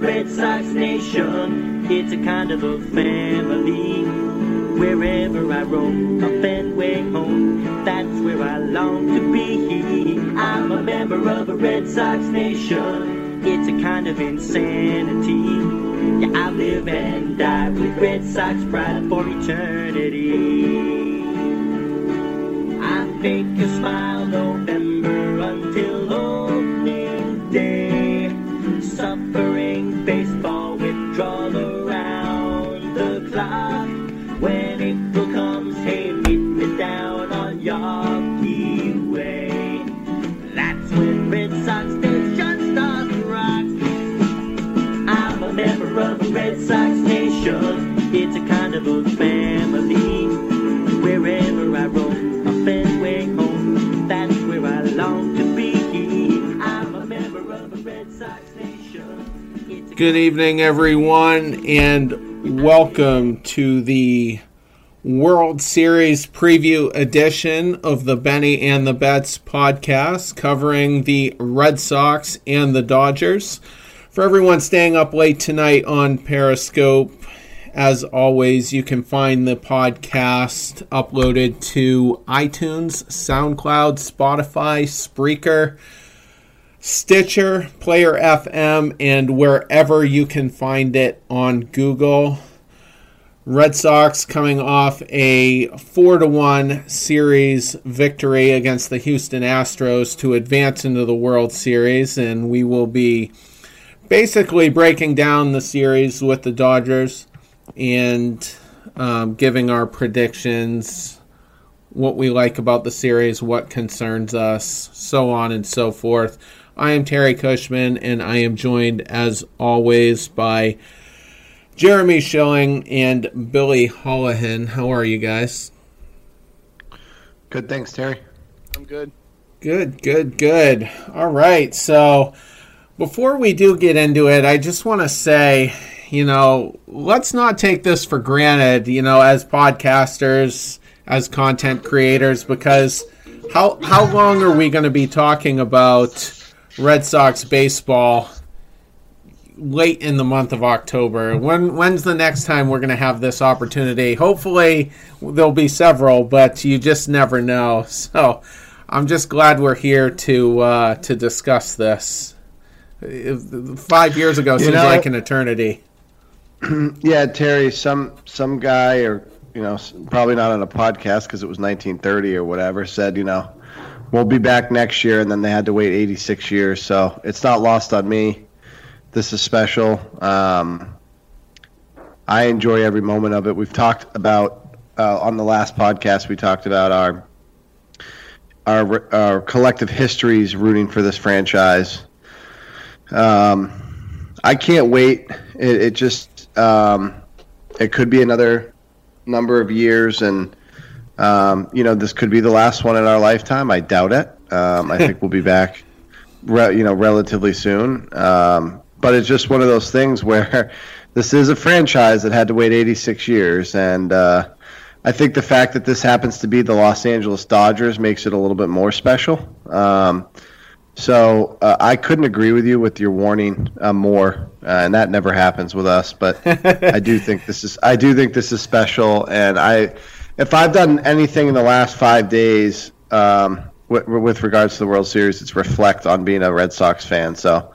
Red Sox nation. It's a kind of a family. Wherever I roam, a Fenway home, that's where I long to be. I'm a member of a Red Sox nation. It's a kind of insanity. Yeah, I live and die with Red Sox pride for eternity. I fake a smile November It's a kind of family. Wherever I roam, a home. That's where I long to be. I'm a member of a Red Sox Nation. Good evening, everyone, and welcome to the World Series preview edition of the Benny and the Bets podcast, covering the Red Sox and the Dodgers. For everyone staying up late tonight on Periscope, as always, you can find the podcast uploaded to iTunes, SoundCloud, Spotify, Spreaker. Stitcher, Player FM, and wherever you can find it on Google. Red Sox coming off a 4 to 1 series victory against the Houston Astros to advance into the World Series, and we will be basically breaking down the series with the Dodgers and um, giving our predictions, what we like about the series, what concerns us, so on and so forth. I am Terry Cushman, and I am joined, as always, by Jeremy Schilling and Billy Holohan. How are you guys? Good, thanks, Terry. I'm good. Good, good, good. All right. So before we do get into it, I just want to say, you know, let's not take this for granted, you know, as podcasters, as content creators, because how how long are we going to be talking about Red Sox baseball late in the month of October? When when's the next time we're going to have this opportunity? Hopefully there'll be several, but you just never know. So I'm just glad we're here to uh, to discuss this. Five years ago seems know- like an eternity. Yeah, Terry. Some some guy, or you know, probably not on a podcast because it was 1930 or whatever, said, you know, we'll be back next year, and then they had to wait 86 years. So it's not lost on me. This is special. Um, I enjoy every moment of it. We've talked about uh, on the last podcast. We talked about our our our collective histories rooting for this franchise. Um, I can't wait. It, it just um, it could be another number of years, and um, you know this could be the last one in our lifetime. I doubt it. Um, I think we'll be back, re- you know, relatively soon. Um, but it's just one of those things where this is a franchise that had to wait 86 years, and uh, I think the fact that this happens to be the Los Angeles Dodgers makes it a little bit more special. Um, so uh, I couldn't agree with you with your warning uh, more, uh, and that never happens with us. But I do think this is I do think this is special, and I if I've done anything in the last five days um, with, with regards to the World Series, it's reflect on being a Red Sox fan. So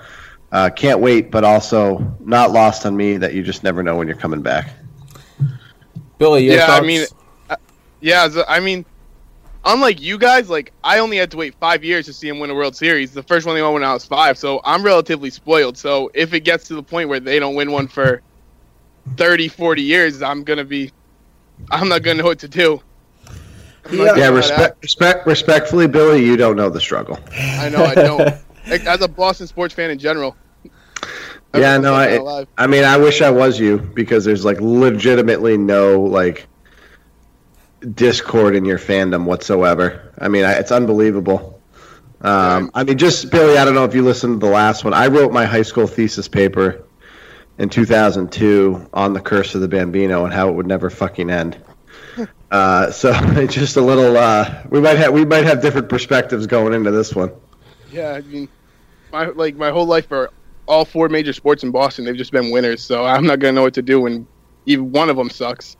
uh, can't wait, but also not lost on me that you just never know when you're coming back. Billy, your yeah, thoughts? I mean, uh, yeah, I mean, unlike you guys, like I only had to wait five years to see him win a World Series. The first one they won when I was five, so I'm relatively spoiled. So if it gets to the point where they don't win one for 30, 40 years, I'm gonna be, I'm not gonna know what to do. Yeah, Yeah, know how to respect, respect, respectfully, Billy, you don't know the struggle. I know I don't. As a Boston sports fan in general. Yeah, no, I. I mean, I wish I was you because there's like legitimately no like discord in your fandom whatsoever. I mean, I, it's unbelievable. Um, I mean, just Billy, I don't know if you listened to the last one. I wrote my high school thesis paper in 2002 on the curse of the Bambino and how it would never fucking end. Uh, so just a little. Uh, we might have we might have different perspectives going into this one. Yeah, I mean, my like my whole life for all four major sports in Boston. They've just been winners. So I'm not gonna know what to do when even one of them sucks.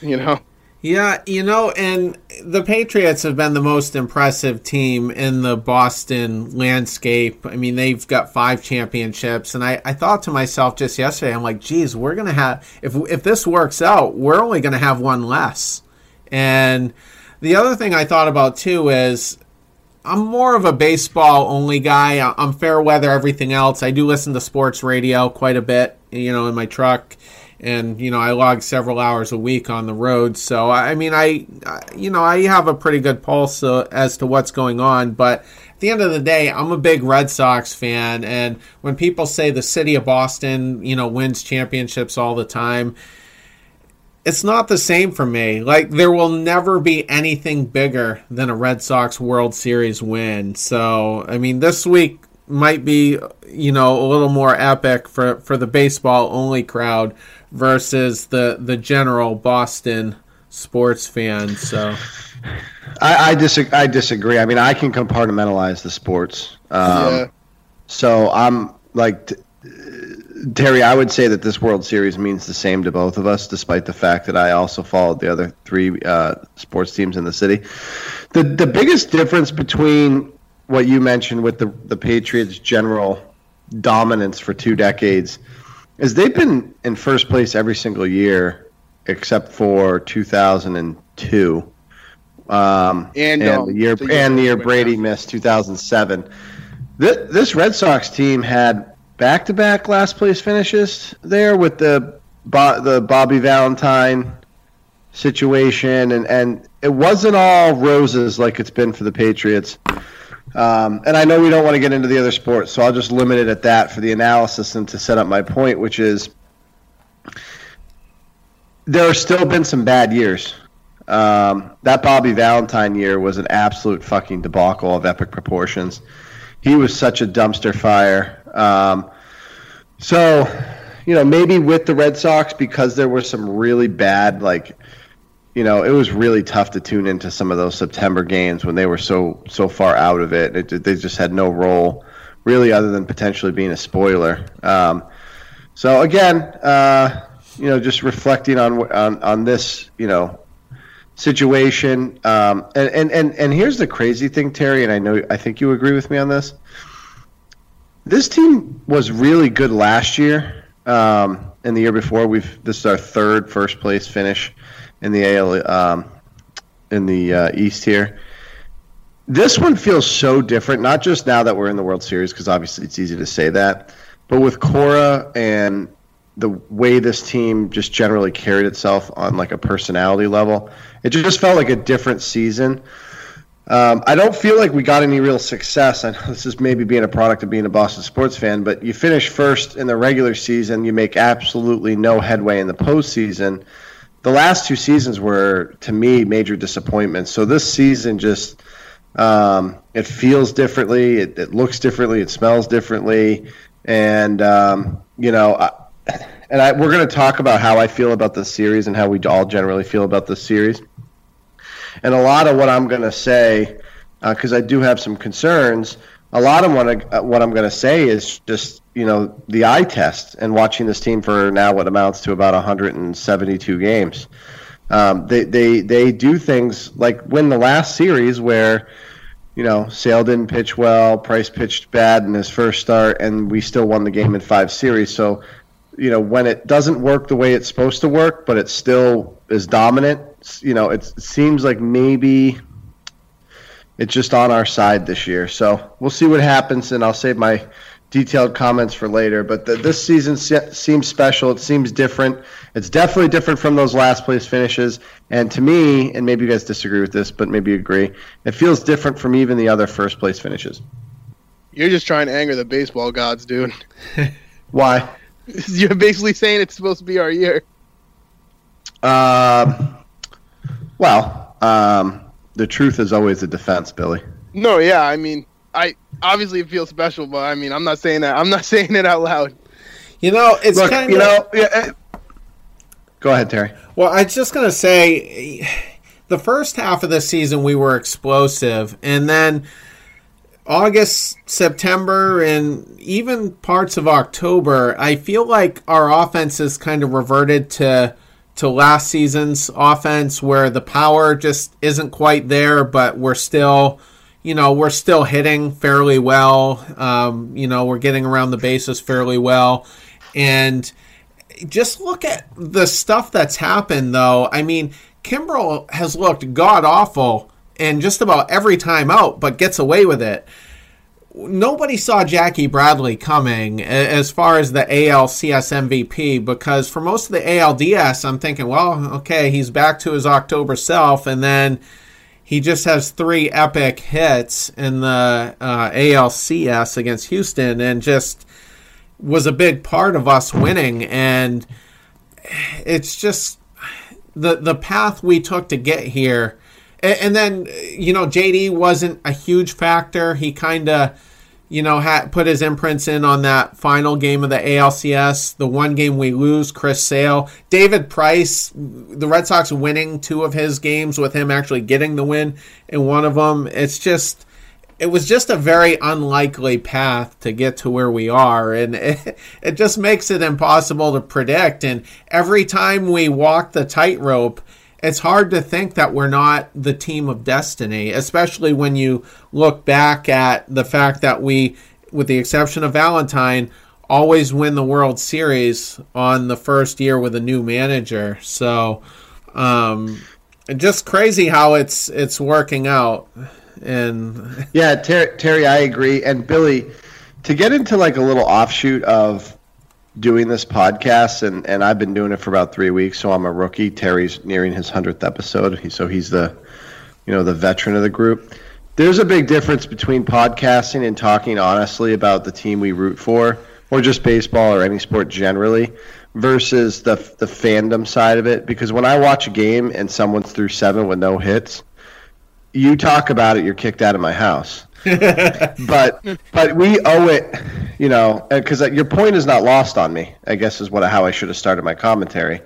You know. Yeah, you know, and the Patriots have been the most impressive team in the Boston landscape. I mean, they've got five championships, and I, I thought to myself just yesterday, I'm like, geez, we're gonna have if if this works out, we're only gonna have one less. And the other thing I thought about too is I'm more of a baseball only guy. I'm fair weather, everything else. I do listen to sports radio quite a bit, you know, in my truck and you know I log several hours a week on the road. So I mean I, you know I have a pretty good pulse uh, as to what's going on. But at the end of the day, I'm a big Red Sox fan, and when people say the city of Boston, you know, wins championships all the time. It's not the same for me. Like there will never be anything bigger than a Red Sox World Series win. So, I mean, this week might be, you know, a little more epic for for the baseball only crowd versus the the general Boston sports fan. So, I, I disagree. I disagree. I mean, I can compartmentalize the sports. Um, yeah. So I'm like Terry. I would say that this World Series means the same to both of us, despite the fact that I also followed the other three uh, sports teams in the city. The the biggest difference between what you mentioned with the the Patriots' general dominance for two decades is they've been in first place every single year except for 2002 um, and, and um, the year the and the year Brady missed 2007. This, this Red Sox team had back-to-back last place finishes there with the the Bobby Valentine situation, and and it wasn't all roses like it's been for the Patriots. Um, and I know we don't want to get into the other sports, so I'll just limit it at that for the analysis and to set up my point, which is there have still been some bad years. Um, that Bobby Valentine year was an absolute fucking debacle of epic proportions. He was such a dumpster fire. Um, so, you know, maybe with the Red Sox because there were some really bad like you know, it was really tough to tune into some of those September games when they were so so far out of it. it they just had no role, really, other than potentially being a spoiler. Um, so again, uh, you know, just reflecting on on on this, you know, situation. Um, and, and and and here's the crazy thing, Terry, and I know I think you agree with me on this. This team was really good last year, um, and the year before. We've this is our third first place finish in the AL um, in the uh, East here. This one feels so different, not just now that we're in the World Series, because obviously it's easy to say that, but with Cora and the way this team just generally carried itself on like a personality level, it just felt like a different season. Um, I don't feel like we got any real success. I know this is maybe being a product of being a Boston sports fan, but you finish first in the regular season, you make absolutely no headway in the postseason the last two seasons were to me major disappointments. So this season just um, it feels differently, it, it, looks differently, it smells differently, and um, you know. I, and I, we're going to talk about how I feel about this series and how we all generally feel about this series. And a lot of what I'm going to say, because uh, I do have some concerns, a lot of what, I, what I'm going to say is just you know the eye test and watching this team for now what amounts to about 172 games. Um, they they they do things like win the last series where you know Sale didn't pitch well, Price pitched bad in his first start, and we still won the game in five series. So you know when it doesn't work the way it's supposed to work, but it still is dominant. You know it seems like maybe it's just on our side this year. So we'll see what happens, and I'll save my detailed comments for later. But the, this season se- seems special. It seems different. It's definitely different from those last place finishes. And to me, and maybe you guys disagree with this, but maybe you agree, it feels different from even the other first place finishes. You're just trying to anger the baseball gods, dude. Why? You're basically saying it's supposed to be our year. Um. well, um, the truth is always a defense, Billy. No, yeah, I mean, I obviously it feels special, but I mean, I'm not saying that. I'm not saying it out loud. You know, it's Look, kind of. you know. Yeah, eh, go ahead, Terry. Well, I was just gonna say, the first half of the season we were explosive, and then August, September, and even parts of October, I feel like our offense has kind of reverted to to last season's offense, where the power just isn't quite there, but we're still, you know, we're still hitting fairly well. Um, you know, we're getting around the bases fairly well, and just look at the stuff that's happened, though. I mean, Kimbrel has looked god awful and just about every time out, but gets away with it. Nobody saw Jackie Bradley coming as far as the ALCS MVP because for most of the ALDS, I'm thinking, well, okay, he's back to his October self, and then he just has three epic hits in the uh, ALCS against Houston and just was a big part of us winning. And it's just the the path we took to get here and, and then you know JD wasn't a huge factor. He kind of you know had put his imprints in on that final game of the ALCS. The one game we lose, Chris Sale, David Price, the Red Sox winning two of his games with him actually getting the win in one of them. It's just it was just a very unlikely path to get to where we are and it, it just makes it impossible to predict and every time we walk the tightrope it's hard to think that we're not the team of destiny, especially when you look back at the fact that we, with the exception of Valentine, always win the World Series on the first year with a new manager. So, um, just crazy how it's it's working out. And yeah, Terry, Terry, I agree. And Billy, to get into like a little offshoot of doing this podcast, and, and I've been doing it for about three weeks, so I'm a rookie. Terry's nearing his hundredth episode, so he's the, you know, the veteran of the group. There's a big difference between podcasting and talking honestly about the team we root for, or just baseball or any sport generally, versus the the fandom side of it. Because when I watch a game and someone's through seven with no hits, you talk about it, you're kicked out of my house. But but we owe it, you know, because your point is not lost on me. I guess is what how I should have started my commentary.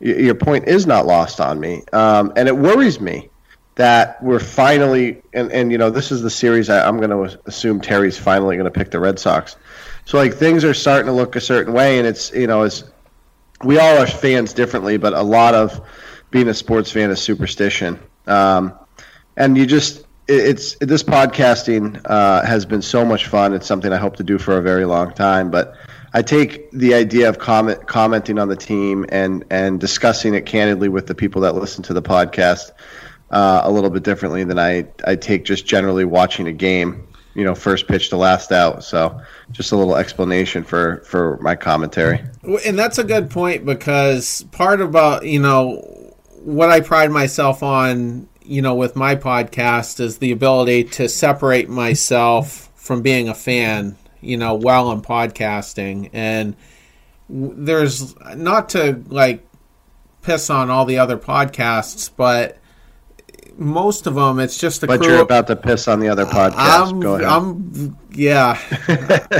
Your point is not lost on me, um, and it worries me that we're finally and, and you know this is the series I, I'm going to assume Terry's finally going to pick the Red Sox. So like things are starting to look a certain way, and it's you know as we all are fans differently, but a lot of being a sports fan is superstition. Um, and you just it's this podcasting uh, has been so much fun. It's something I hope to do for a very long time. But I take the idea of comment commenting on the team and and discussing it candidly with the people that listen to the podcast uh, a little bit differently than I I take just generally watching a game. You know, first pitch to last out. So, just a little explanation for for my commentary. And that's a good point because part about you know what I pride myself on you know, with my podcast is the ability to separate myself from being a fan, you know, while I'm podcasting. And there's not to like piss on all the other podcasts, but most of them it's just the. but you're about to piss on the other podcast. I'm, go ahead i'm yeah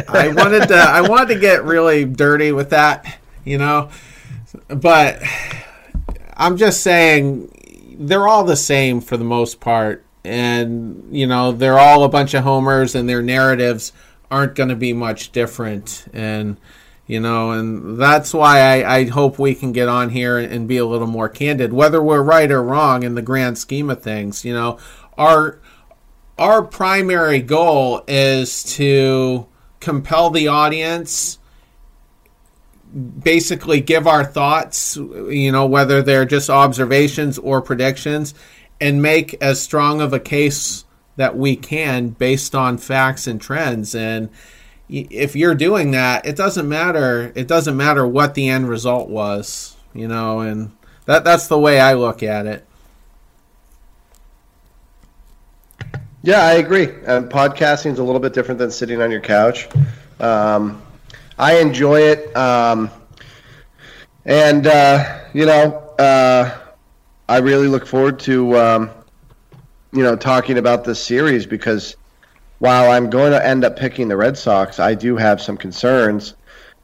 i wanted to i wanted to get really dirty with that you know but i'm just saying they're all the same for the most part, and you know they're all a bunch of homers, and their narratives aren't going to be much different, and you know, and that's why I, I hope we can get on here and be a little more candid, whether we're right or wrong in the grand scheme of things. You know, our our primary goal is to compel the audience basically give our thoughts, you know, whether they're just observations or predictions, and make as strong of a case that we can based on facts and trends. And if you're doing that, it doesn't matter. It doesn't matter what the end result was, you know, and that that's the way I look at it. Yeah, I agree. And podcasting is a little bit different than sitting on your couch. Um, I enjoy it. Um, and, uh, you know, uh, I really look forward to, um, you know, talking about this series because while I'm going to end up picking the Red Sox, I do have some concerns.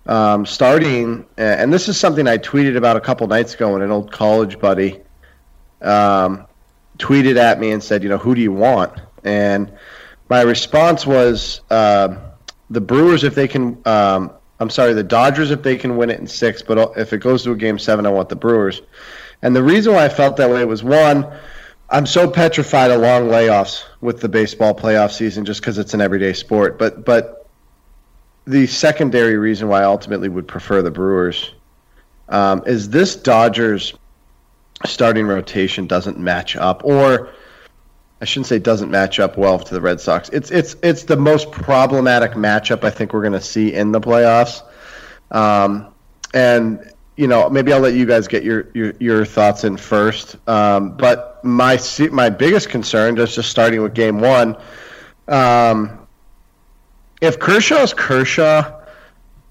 Um, starting, and this is something I tweeted about a couple nights ago when an old college buddy um, tweeted at me and said, you know, who do you want? And my response was uh, the Brewers if they can. Um, I'm sorry, the Dodgers if they can win it in six, but if it goes to a game seven, I want the Brewers. And the reason why I felt that way was one, I'm so petrified of long layoffs with the baseball playoff season just because it's an everyday sport. But but the secondary reason why I ultimately would prefer the Brewers um, is this Dodgers starting rotation doesn't match up, or I shouldn't say doesn't match up well to the Red Sox. It's it's it's the most problematic matchup I think we're going to see in the playoffs. Um, and you know, maybe I'll let you guys get your your, your thoughts in first. Um, but my my biggest concern, just just starting with Game One, um, if Kershaw's Kershaw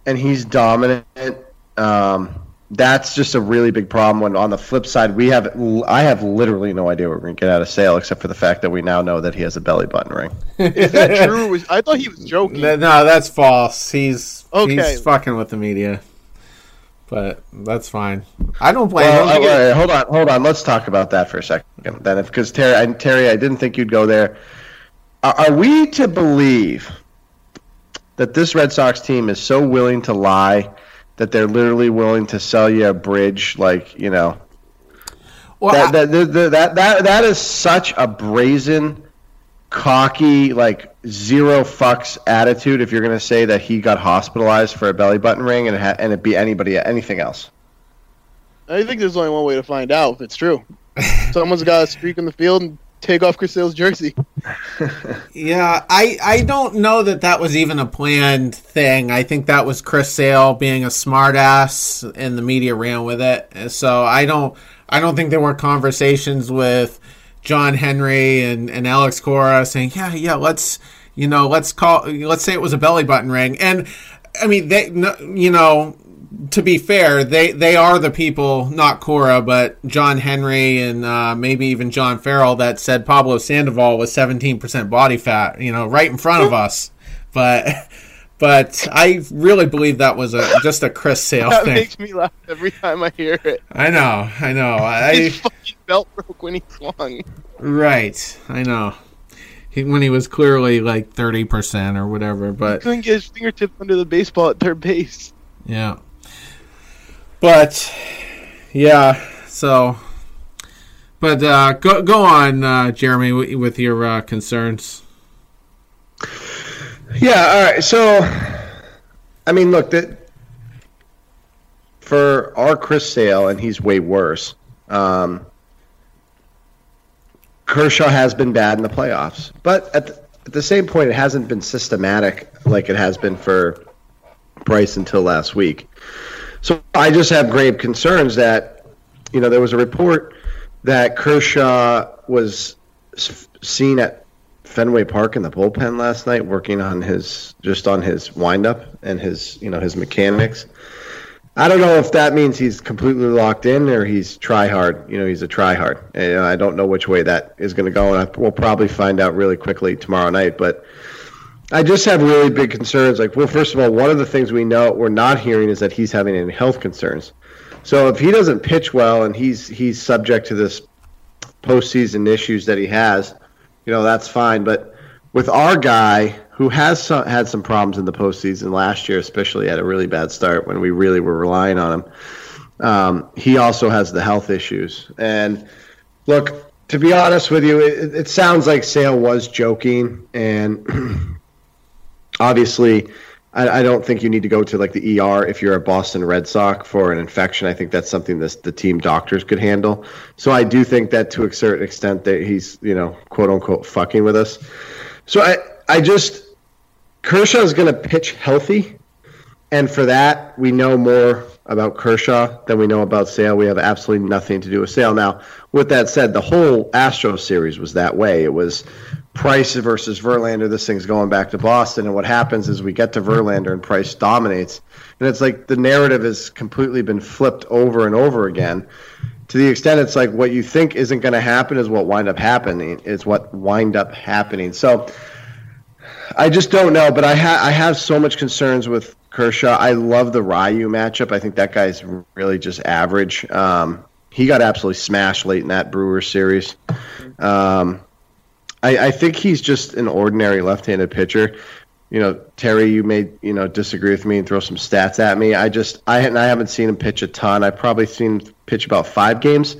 and he's dominant, um, that's just a really big problem. When on the flip side, we have I have literally no idea what we're going to get out of Sale, except for the fact that we now know that he has a belly button ring. Is that true? I thought he was joking. No, that's false. He's okay. He's fucking with the media but that's fine. I don't blame well, him. Hold on, hold on. Let's talk about that for a second. Then, because Terry, I, Terry, I didn't think you'd go there. Are, are we to believe that this Red Sox team is so willing to lie that they're literally willing to sell you a bridge, like you know? Well, that, I, that, that, that, that, that is such a brazen cocky, like zero fucks attitude if you're going to say that he got hospitalized for a belly button ring and it, ha- and it be anybody anything else. I think there's only one way to find out if it's true. Someone's got a streak in the field and take off Chris Sale's jersey. yeah, I I don't know that that was even a planned thing. I think that was Chris Sale being a smartass, and the media ran with it. So I don't I don't think there were conversations with John Henry and, and Alex Cora saying, yeah, yeah, let's, you know, let's call, let's say it was a belly button ring. And I mean, they, you know, to be fair, they, they are the people, not Cora, but John Henry and uh, maybe even John Farrell that said Pablo Sandoval was 17% body fat, you know, right in front of us. But, but I really believe that was a just a Chris Sale that thing. makes me laugh every time I hear it. I know, I know. I, His fucking belt broke when he swung. Right, I know. He, when he was clearly like thirty percent or whatever, but he couldn't get his fingertips under the baseball at third base. Yeah, but yeah, so. But uh, go go on, uh, Jeremy, with your uh, concerns. Yeah. All right. So, I mean, look that for our Chris Sale, and he's way worse. Um, Kershaw has been bad in the playoffs, but at the, at the same point, it hasn't been systematic like it has been for Price until last week. So I just have grave concerns that, you know, there was a report that Kershaw was seen at Fenway Park in the bullpen last night, working on his just on his windup and his you know his mechanics. I don't know if that means he's completely locked in or he's try hard. You know, he's a try hard. And I don't know which way that is going to go, and I, we'll probably find out really quickly tomorrow night. But I just have really big concerns. Like, well, first of all, one of the things we know we're not hearing is that he's having any health concerns. So if he doesn't pitch well and he's he's subject to this postseason issues that he has, you know, that's fine. But with our guy who has some, had some problems in the postseason last year, especially at a really bad start when we really were relying on him, um, he also has the health issues. And look, to be honest with you, it, it sounds like Sale was joking, and obviously I, I, don't think you need to go to like the ER if you're a Boston Red Sox for an infection. I think that's something that the team doctors could handle. So I do think that to a certain extent that he's you know quote unquote fucking with us. So I I just Kershaw is going to pitch healthy, and for that we know more about Kershaw than we know about Sale. We have absolutely nothing to do with Sale. Now, with that said, the whole Astro series was that way. It was Price versus Verlander. This thing's going back to Boston, and what happens is we get to Verlander and Price dominates, and it's like the narrative has completely been flipped over and over again. To the extent it's like what you think isn't going to happen is what wind up happening. Is what wind up happening. So I just don't know, but I ha- I have so much concerns with Kershaw. I love the Ryu matchup. I think that guy's really just average. Um, he got absolutely smashed late in that Brewers series. Um, I, I think he's just an ordinary left-handed pitcher. You know, Terry, you may you know disagree with me and throw some stats at me. I just I and I haven't seen him pitch a ton. I've probably seen him pitch about five games.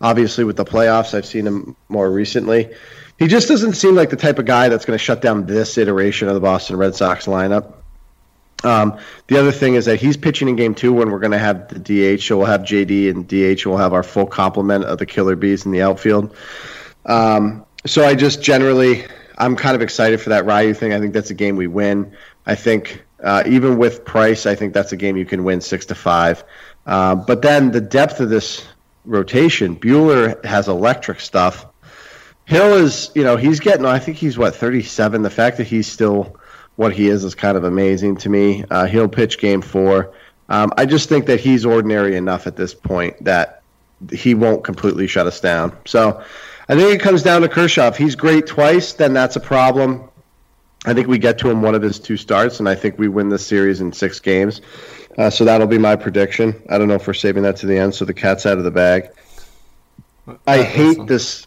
Obviously, with the playoffs, I've seen him more recently. He just doesn't seem like the type of guy that's going to shut down this iteration of the Boston Red Sox lineup. Um, the other thing is that he's pitching in game two when we're going to have the DH. So we'll have JD and DH. And We'll have our full complement of the killer bees in the outfield. Um, so I just generally, I'm kind of excited for that Ryu thing. I think that's a game we win. I think uh, even with Price, I think that's a game you can win six to five. Uh, but then the depth of this rotation, Buehler has electric stuff. Hill is, you know, he's getting. I think he's what 37. The fact that he's still what he is is kind of amazing to me. Uh, he'll pitch game four. Um, I just think that he's ordinary enough at this point that he won't completely shut us down. So I think it comes down to Kershaw. If he's great twice, then that's a problem. I think we get to him one of his two starts, and I think we win this series in six games. Uh, so that'll be my prediction. I don't know if we're saving that to the end, so the cat's out of the bag. I hate this,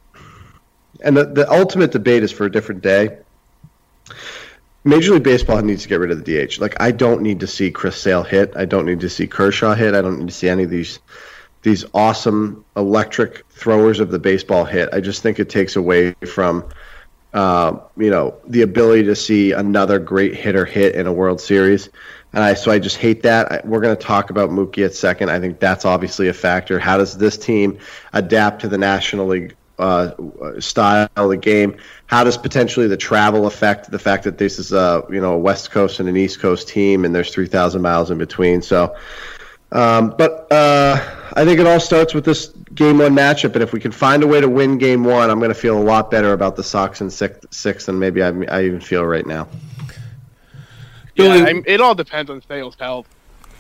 and the, the ultimate debate is for a different day. Major League Baseball needs to get rid of the DH. Like I don't need to see Chris Sale hit. I don't need to see Kershaw hit. I don't need to see any of these these awesome electric throwers of the baseball hit. I just think it takes away from uh, you know the ability to see another great hitter hit in a World Series. And I so I just hate that. I, we're going to talk about Mookie at second. I think that's obviously a factor. How does this team adapt to the National League uh, style of the game. How does potentially the travel affect the fact that this is a you know a West Coast and an East Coast team, and there's 3,000 miles in between. So, um, but uh, I think it all starts with this game one matchup, and if we can find a way to win game one, I'm going to feel a lot better about the Sox in six, six than maybe I, I even feel right now. Yeah, I, it all depends on Sale's health.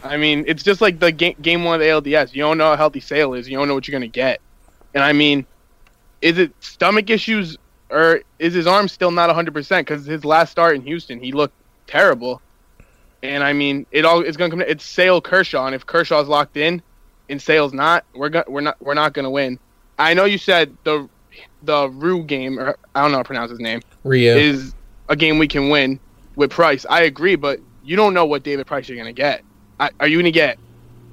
I mean, it's just like the game, game one of the ALDS. You don't know how healthy Sale is. You don't know what you're going to get. And I mean, is it stomach issues or is his arm still not 100% because his last start in Houston, he looked terrible. And I mean, it all it's going to come it's Sale Kershaw and if Kershaw's locked in and Sale's not, we're going we're not we're not going to win. I know you said the the Rue game or I don't know how to pronounce his name. Rio is a game we can win with Price. I agree, but you don't know what David Price you're going to get. I, are you going to get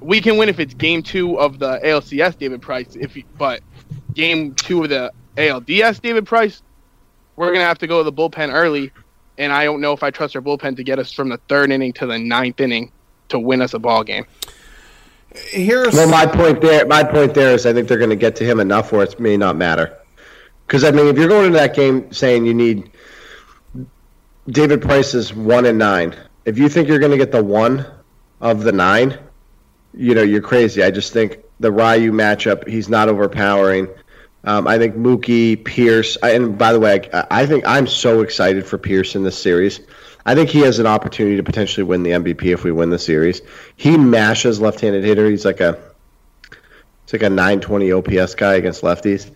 we can win if it's game 2 of the ALCS David Price if he, but game two of the ALDS, David Price, we're gonna have to go to the bullpen early, and I don't know if I trust our bullpen to get us from the third inning to the ninth inning to win us a ball game. Here's well, my point there. My point there is, I think they're going to get to him enough where it may not matter. Because I mean, if you're going into that game saying you need David Price is one and nine, if you think you're going to get the one of the nine, you know you're crazy. I just think the Ryu matchup, he's not overpowering. Um, I think Mookie, Pearce, and by the way, I, I, think I'm so excited for Pearce in this series. I think he has an opportunity to potentially win the MVP if we win the series. He mashes left-handed hitter. He's like a, it's like a 920 OPS guy against lefties.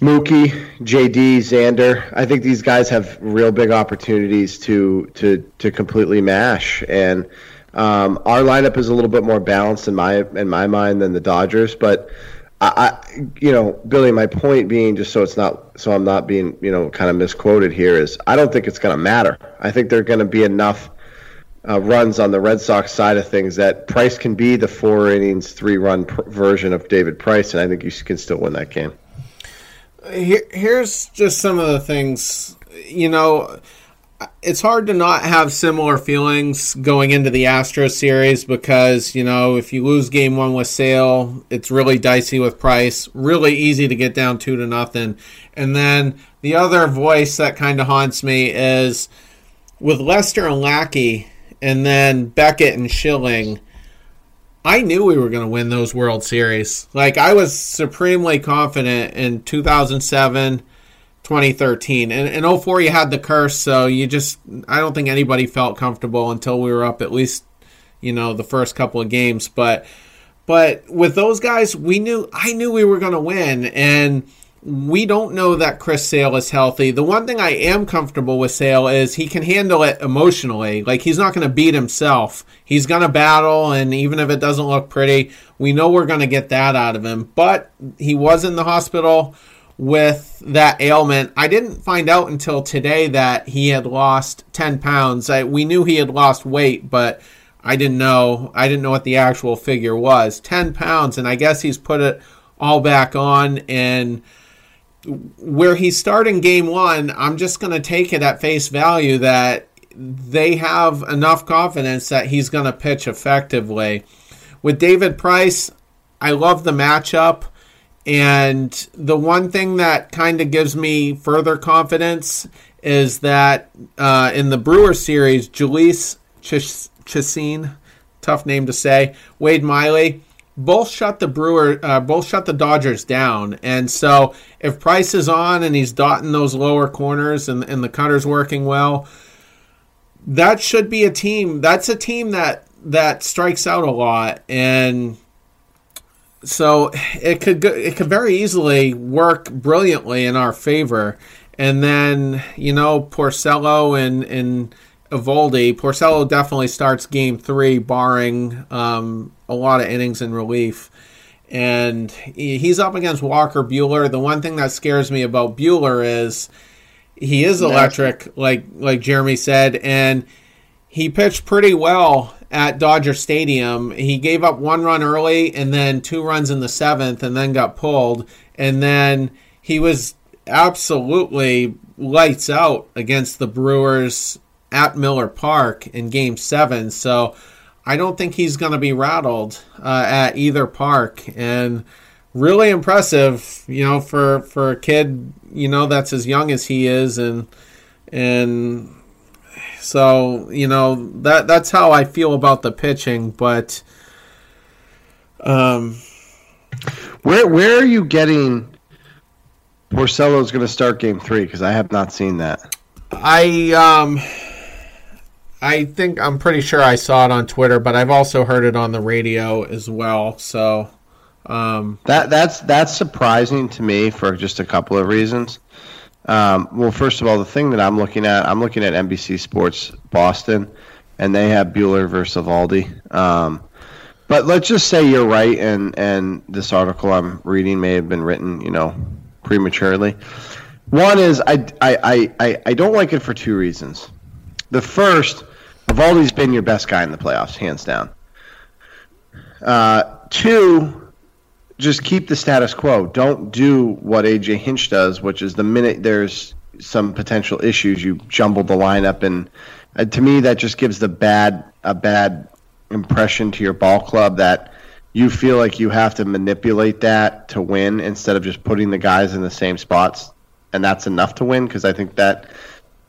Mookie, JD, Xander. I think these guys have real big opportunities to to to completely mash and. Um, our lineup is a little bit more balanced in my in my mind than the Dodgers, but I, you know, Billy, my point being, just so it's not, so I'm not being, you know, kind of misquoted here, is I don't think it's going to matter. I think there are going to be enough uh, runs on the Red Sox side of things that Price can be the four innings, three run pr- version of David Price, and I think you can still win that game. Here, here's just some of the things, you know it's hard to not have similar feelings going into the Astro series because, you know, if you lose game one with Sale, it's really dicey with Price. Really easy to get down two to nothing. And then the other voice that kind of haunts me is with Lester and Lackey and then Beckett and Schilling. I knew we were going to win those World Series. Like, I was supremely confident in 2007 2013. And in 04, you had the curse, so you just, I don't think anybody felt comfortable until we were up at least, you know, the first couple of games. But, but with those guys, we knew, I knew we were going to win. And we don't know that Chris Sale is healthy. The one thing I am comfortable with Sale is he can handle it emotionally. Like, he's not going to beat himself. He's going to battle, and even if it doesn't look pretty, we know we're going to get that out of him. But he was in the hospital with that ailment. I didn't find out until today that he had lost 10 pounds. I, we knew he had lost weight, but I didn't know. I didn't know what the actual figure was. 10 pounds, and I guess he's put it all back on. And where he's starting game one, I'm just going to take it at face value that they have enough confidence that he's going to pitch effectively. With David Price, I love the matchup. And the one thing that kind of gives me further confidence is that uh, in the Brewer series, Jhoulys Chacin, tough name to say, Wade Miley, both shut the Brewer, uh, both shut the Dodgers down. And so if Price is on and he's dotting those lower corners and, and the cutter's working well, that should be a team. That's a team that that strikes out a lot and so it could go, it could very easily work brilliantly in our favor. And then you know Porcello and and Eovaldi. Porcello definitely starts game three, barring um, a lot of innings in relief. And he's up against Walker Buehler. The one thing that scares me about Buehler is he is electric, like like Jeremy said, and he pitched pretty well at Dodger Stadium. He gave up one run early and then two runs in the seventh and then got pulled. And then he was absolutely lights out against the Brewers at Miller Park in game seven. So I don't think he's going to be rattled uh, at either park. And really impressive, you know, for, for a kid, you know, that's as young as he is. And, and so you know that that's how I feel about the pitching. But um, where where are you getting Porcello's going to start Game Three? Because I have not seen that. I um. I think I'm pretty sure I saw it on Twitter, but I've also heard it on the radio as well. So um, that that's that's surprising to me for just a couple of reasons. Um, well, first of all, the thing that I'm looking at, I'm looking at NBC Sports Boston, and they have Buehler versus Eovaldi. Um, but let's just say you're right, and and this article I'm reading may have been written, you know, prematurely. One is I I, I, I don't like it for two reasons. The first, Eovaldi's been your best guy in the playoffs, hands down. Uh, two, just keep the status quo. Don't do what AJ Hinch does, which is the minute there's some potential issues, you jumble the lineup, and uh, to me that just gives the bad a bad impression to your ball club that you feel like you have to manipulate that to win instead of just putting the guys in the same spots, and that's enough to win because I think that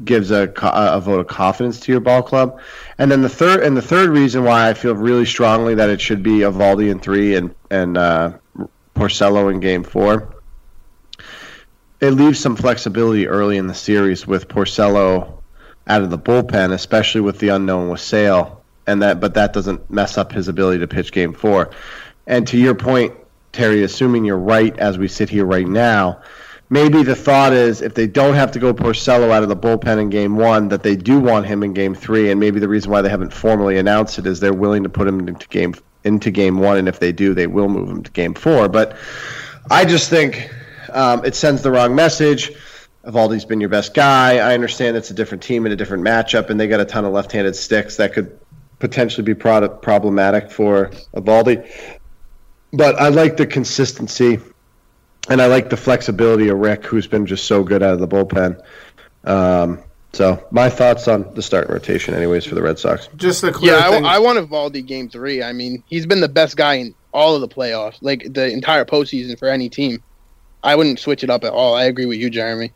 gives a, a vote of confidence to your ball club. And then the third and the third reason why I feel really strongly that it should be Eovaldi in three and and uh, Porcello in Game Four. It leaves some flexibility early in the series with Porcello out of the bullpen, especially with the unknown with Sale, and that but that doesn't mess up his ability to pitch Game Four. And to your point, Terry, assuming you're right as we sit here right now, maybe the thought is if they don't have to go Porcello out of the bullpen in game one, that they do want him in game three. And maybe the reason why they haven't formally announced it is they're willing to put him into game into game one, and if they do, they will move him to game four. But I just think um, it sends the wrong message. Eovaldi's been your best guy. I understand it's a different team and a different matchup, and they got a ton of left-handed sticks that could potentially be problematic for Eovaldi. But I like the consistency, and I like the flexibility of Rick, who's been just so good out of the bullpen. Um, so my thoughts on the start rotation, anyways, for the Red Sox. Just the clear yeah, thing. I, I want Eovaldi game three. I mean, he's been the best guy in all of the playoffs, like the entire postseason for any team. I wouldn't switch it up at all. I agree with you, Jeremy.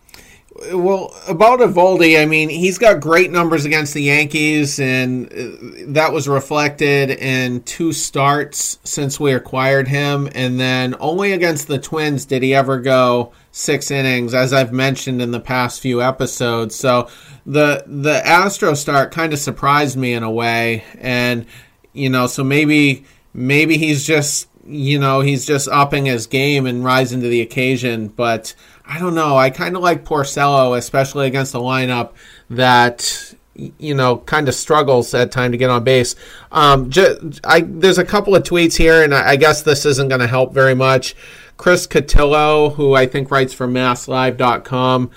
Well, about Eovaldi, I mean, he's got great numbers against the Yankees, and uh, that was reflected in two starts since we acquired him. And then only against the Twins did he ever go six innings, as I've mentioned in the past few episodes. So the the Astro start kind of surprised me in a way, and you know, so maybe maybe he's just you know he's just upping his game and rising to the occasion, but I don't know. I kind of like Porcello, especially against a lineup that you know, kind of struggles at time to get on base. Um, there's a couple of tweets here, and I, I guess this isn't going to help very much. Chris Cotillo, who I think writes for MassLive.com,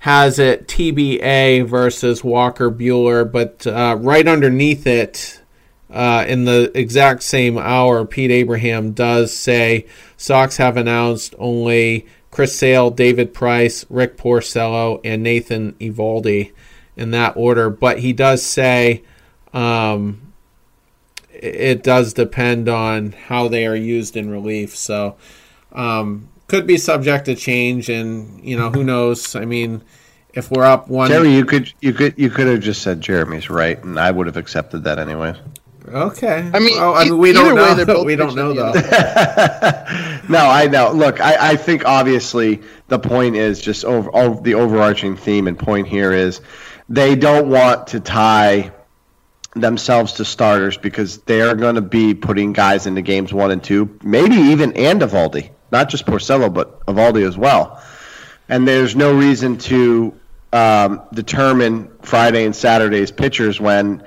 has it TBA versus Walker Buehler, but uh, right underneath it, uh, in the exact same hour, Pete Abraham does say Sox have announced only Chris Sale, David Price, Rick Porcello, and Nathan Eovaldi in that order. But he does say um, it does depend on how they are used in relief. So um, could be subject to change, and you know who knows. I mean, if we're up one, Jerry, you could you could you could have just said Jeremy's right, and I would have accepted that anyway. Okay. I mean, well, I mean we don't either way, know. they're we don't know though. no, I know. Look, I, I think obviously the point is just over, over the overarching theme and point here is they don't want to tie themselves to starters because they are going to be putting guys into games one and two, maybe even and Eovaldi, not just Porcello, but Eovaldi as well. And there's no reason to um, determine Friday and Saturday's pitchers when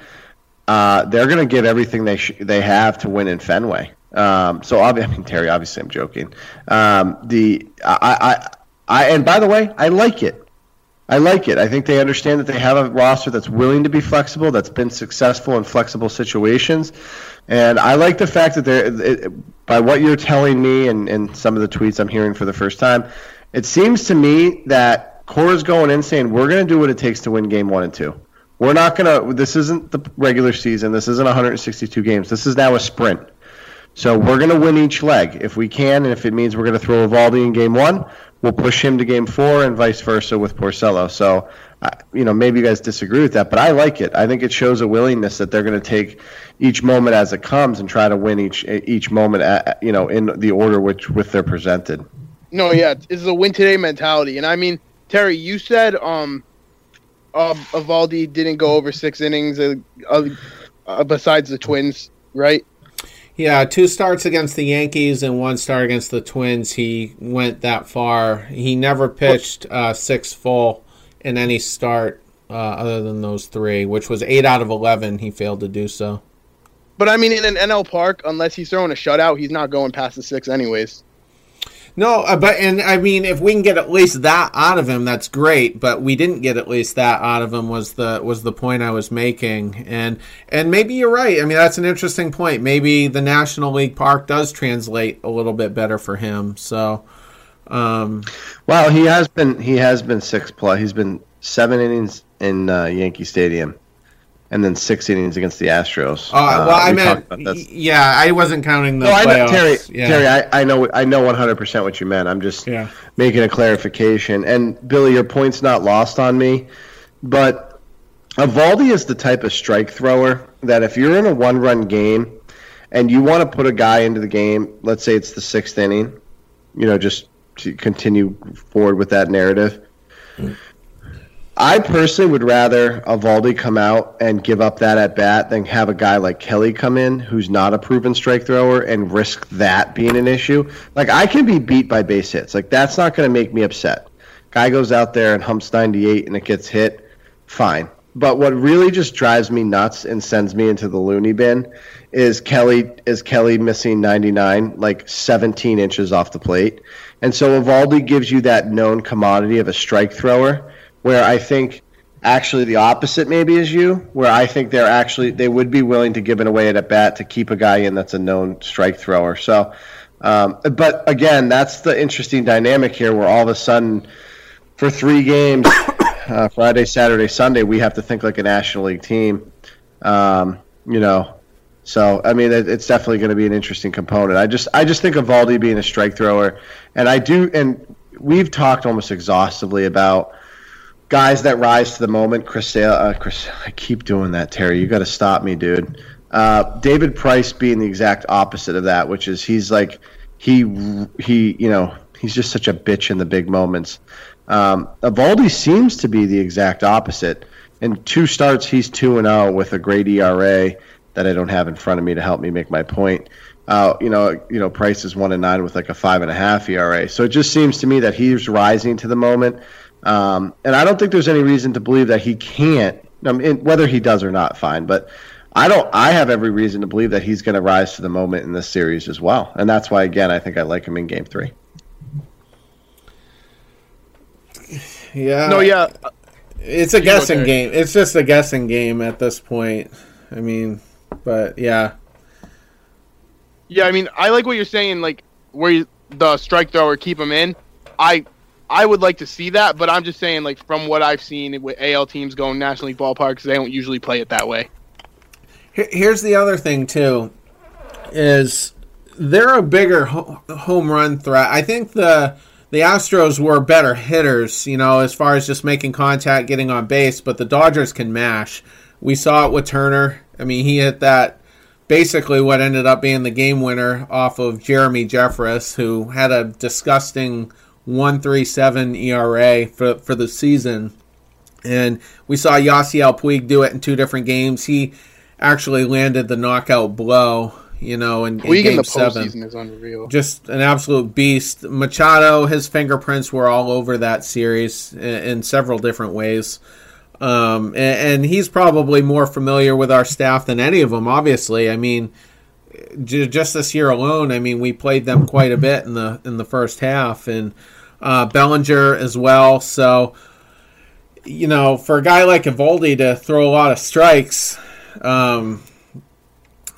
uh, they're going to give everything they sh- they have to win in Fenway. Um, so I mean Terry, obviously I'm joking. Um, the I, I I and by the way, I like it. I like it. I think they understand that they have a roster that's willing to be flexible, that's been successful in flexible situations, and I like the fact that they're it, by what you're telling me and, and some of the tweets I'm hearing for the first time, it seems to me that Cora's going in saying we're going to do what it takes to win game one and two. We're not going to. This isn't the regular season. This isn't 162 games. This is now a sprint. So we're going to win each leg if we can, and if it means we're going to throw Eovaldi in game one, we'll push him to game four, and vice versa with Porcello. So, you know, maybe you guys disagree with that, but I like it. I think it shows a willingness that they're going to take each moment as it comes and try to win each each moment, at, you know, in the order which with they're presented. No, yeah, it's a win today mentality. And I mean, Terry, you said um, Eovaldi didn't go over six innings uh, uh, uh, besides the Twins, right? Yeah, two starts against the Yankees and one start against the Twins. He went that far. He never pitched uh, six full in any start uh, other than those three, which was eight out of eleven. He failed to do so. But I mean, in an NL park, unless he's throwing a shutout, he's not going past the six anyways. No, uh, but and I mean, if we can get at least that out of him, that's great. But we didn't get at least that out of him. Was the was the point I was making? And and maybe you're right. I mean, that's an interesting point. Maybe the National League Park does translate a little bit better for him. So, um, Well, he has been he has been six plus. He's been seven innings in uh, Yankee Stadium, and then six innings against the Astros. uh, well, I we meant talked about that. yeah, I wasn't counting the No, I know. Terry. yeah. Terry, I, I know, I know, one hundred percent what you meant. I'm just Yeah. making a clarification. And Billy, your point's not lost on me, but Eovaldi is the type of strike thrower that if you're in a one-run game and you want to put a guy into the game, let's say it's the sixth inning, you know, just to continue forward with that narrative. I personally would rather Eovaldi come out and give up that at bat than have a guy like Kelly come in who's not a proven strike thrower and risk that being an issue. Like I can be beat by base hits. Like that's not going to make me upset. Guy goes out there and humps 98 and it gets hit, fine. But what really just drives me nuts and sends me into the loony bin is Kelly is Kelly missing 99 like 17 inches off the plate. And so Eovaldi gives you that known commodity of a strike thrower where I think actually the opposite maybe is you, where I think they're actually they would be willing to give it away at a bat to keep a guy in that's a known strike thrower. So, um, but again, that's the interesting dynamic here, where all of a sudden, for three games, uh, Friday, Saturday, Sunday, we have to think like a National League team. Um, you know, so I mean, it, it's definitely going to be an interesting component. I just I just think Eovaldi being a strike thrower, and I do, and we've talked almost exhaustively about guys that rise to the moment. Chris, uh, Chris, I keep doing that, Terry. You got to stop me, dude. Uh, David Price being the exact opposite of that, which is he's like he he you know he's just such a bitch in the big moments. Um, seems to be the exact opposite. In two starts, he's two and zero with a great ERA that I don't have in front of me to help me make my point. Uh, you know, you know, Price is one and nine with like a five and a half ERA. So it just seems to me that he's rising to the moment. Um, and I don't think there's any reason to believe that he can't I mean, whether he does or not, fine. But I don't. I have every reason to believe that he's going to rise to the moment in this series as well, and that's why again I think I like him in Game Three. Yeah. No, yeah, It's a You guessing Derek. game. It's just a guessing game at this point. I mean, but yeah. yeah. I mean, I like what you're saying. Like where you, the strike thrower keep him in. I I would like to see that, but I'm just saying, like from what I've seen with AL teams going National League ballparks, they don't usually play it that way. Here's the other thing too, is they're a bigger ho- home run threat. I think the the Astros were better hitters, you know, as far as just making contact, getting on base. But the Dodgers can mash. We saw it with Turner. I mean, he hit that basically what ended up being the game winner off of Jeremy Jeffress, who had a disgusting 1.37 ERA for for the season. And we saw Yasiel Puig do it in two different games. He actually landed the knockout blow, you know, in, in in game the seven. postseason is unreal. Just an absolute beast. Machado, his fingerprints were all over that series in, in several different ways. Um, and, and he's probably more familiar with our staff than any of them, obviously. I mean, j- just this year alone, I mean, we played them quite a bit in the in the first half, and uh, Bellinger as well. So, you know, for a guy like Eovaldi to throw a lot of strikes, um,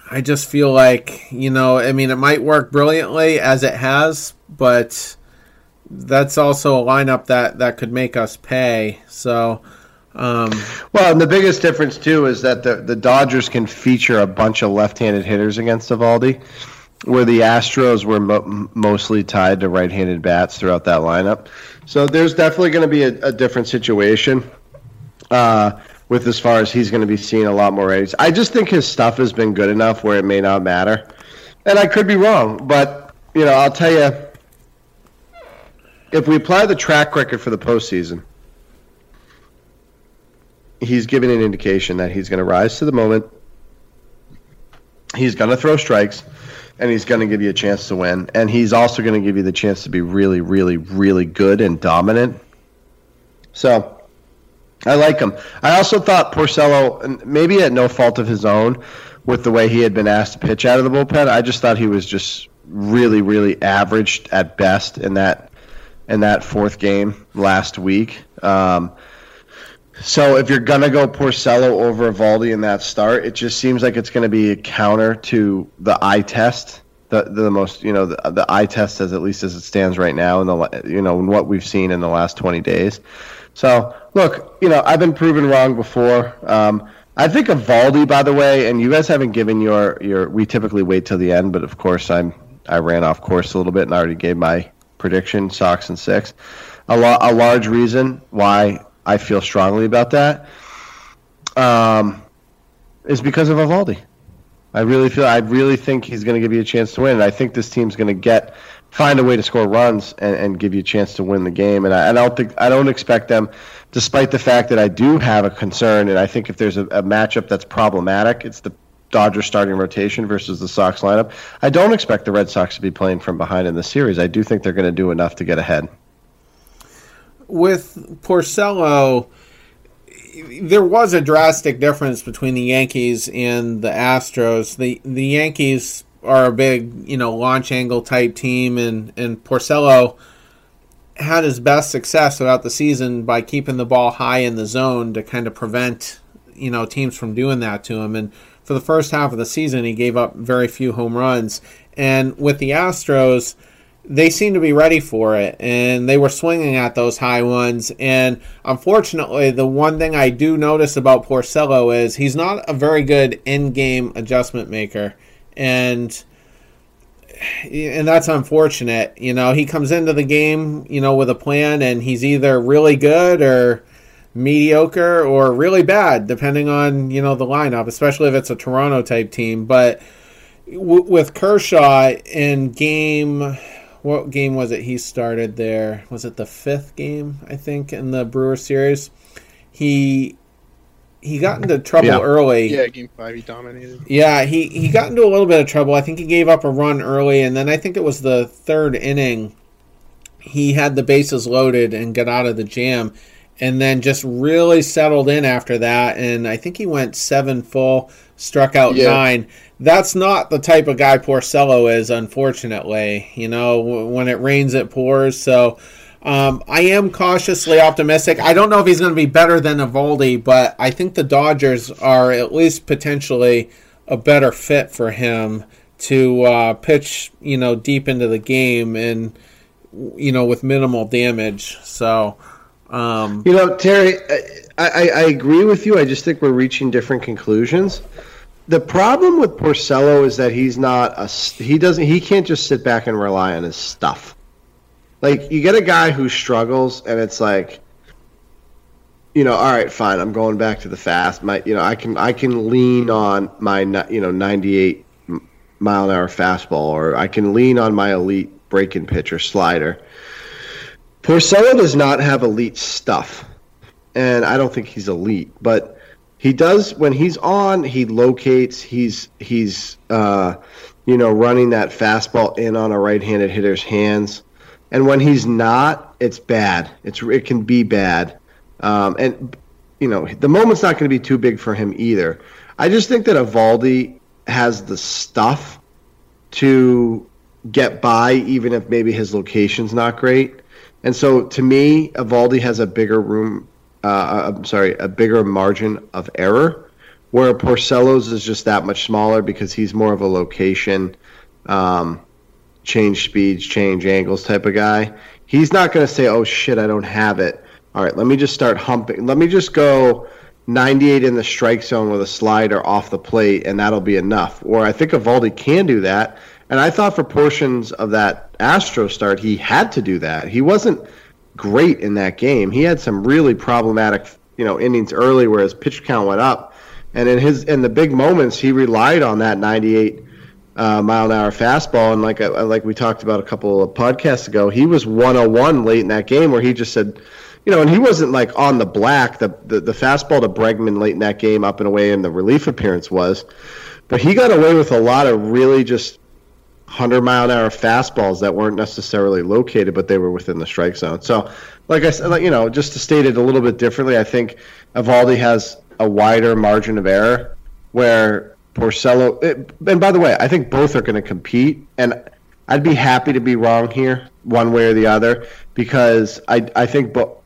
I just feel like you know, I mean, it might work brilliantly as it has, but that's also a lineup that that could make us pay. So. Um, Well, and the biggest difference too is that the the Dodgers can feature a bunch of left-handed hitters against Eovaldi, where the Astros were mo- mostly tied to right-handed bats throughout that lineup. So there's definitely going to be a, a different situation uh, with as far as he's going to be seeing a lot more ratings. I just think his stuff has been good enough where it may not matter, and I could be wrong, but you know I'll tell you. If we apply the track record for the postseason, he's giving an indication that he's going to rise to the moment. He's going to throw strikes, and he's going to give you a chance to win. And he's also going to give you the chance to be really, really, really good and dominant. So I like him. I also thought Porcello, maybe at no fault of his own, with the way he had been asked to pitch out of the bullpen, I just thought he was just really, really averaged at best in that in that fourth game last week. Um, so if you're gonna go Porcello over Eovaldi in that start, it just seems like it's gonna be a counter to the eye test, the the most you know the, the eye test as at least as it stands right now, in the you know in what we've seen in the last 20 days. So look, you know I've been proven wrong before. Um, I think Eovaldi, by the way, and you guys haven't given your your. We typically wait till the end, but of course I'm I ran off course a little bit and I already gave my prediction, socks and six. A, lo- a large reason why I feel strongly about that um, is because of Eovaldi. I really feel I really think he's going to give you a chance to win, and I think this team's going to get find a way to score runs and, and give you a chance to win the game. And I, I don't think I don't expect them, despite the fact that I do have a concern, and I think if there's a, a matchup that's problematic, it's the Dodgers starting rotation versus the Sox lineup. I don't expect the Red Sox to be playing from behind in the series. I do think they're going to do enough to get ahead. With Porcello, there was a drastic difference between the Yankees and the Astros. The the Yankees are a big, you know, launch angle type team, and and Porcello had his best success throughout the season by keeping the ball high in the zone to kind of prevent, you know, teams from doing that to him. And for the first half of the season, he gave up very few home runs. And with the Astros, they seemed to be ready for it and they were swinging at those high ones. And unfortunately the one thing i do notice about porcello is he's not a very good in-game adjustment maker. And and that's unfortunate. You know he comes into the game you know with a plan and he's either really good or mediocre or really bad depending on you know the lineup especially if it's a toronto type team. But w- with kershaw in game what game was it he started there? Was it the fifth game, I think, in the Brewer series? He he got into trouble Yeah. early. Yeah, game five, he dominated. Yeah, he, he got into a little bit of trouble. I think he gave up a run early, and then I think it was the third inning. He had the bases loaded and got out of the jam, and then just really settled in after that. And I think he went seven full, struck out Yeah. nine. That's not the type of guy Porcello is, unfortunately. You know, w- when it rains, it pours. So um, I am cautiously optimistic. I don't know if he's going to be better than Eovaldi, but I think the Dodgers are at least potentially a better fit for him to uh, pitch, you know, deep into the game and you know with minimal damage. So. Um, You know, Terry, I, I, I agree with you. I just think we're reaching different conclusions. The problem with Porcello is that he's not a he doesn't he can't just sit back and rely on his stuff. Like you get a guy who struggles, and it's like, you know, all right, fine, I'm going back to the fast. My, you know, I can I can lean on my you know 98 mile an hour fastball, or I can lean on my elite breaking pitch or slider. Porcello does not have elite stuff, and I don't think he's elite, but he does when he's on. He locates. He's he's uh, you know running that fastball in on a right-handed hitter's hands, and when he's not, it's bad. It's it can be bad, um, and you know the moment's not going to be too big for him either. I just think that Eovaldi has the stuff to get by, even if maybe his location's not great. And so, to me, Eovaldi has a bigger room. Uh, I'm sorry, a bigger margin of error, where Porcello's is just that much smaller because he's more of a location, um, change speeds, change angles type of guy. He's not going to say, "Oh shit, I don't have it." All right, let me just start humping. Let me just go 98 in the strike zone with a slider off the plate, and that'll be enough. Or I think Eovaldi can do that. And I thought for portions of that Astro start, he had to do that. He wasn't great in that game. He had some really problematic, you know, innings early where his pitch count went up, and in his in the big moments, he relied on that 98 uh, mile an hour fastball. And like uh, like we talked about a couple of podcasts ago, he was 101 late in that game where he just said, you know, and he wasn't like on the black. The the, the fastball to Bregman late in that game, up and away, in the relief appearance was, but he got away with a lot of really just 100 mile an hour fastballs that weren't necessarily located, but they were within the strike zone. So, like I said, you know, just to state it a little bit differently, I think Eovaldi has a wider margin of error where Porcello. It, and by the way, I think both are going to compete, and I'd be happy to be wrong here, one way or the other, because I I think, but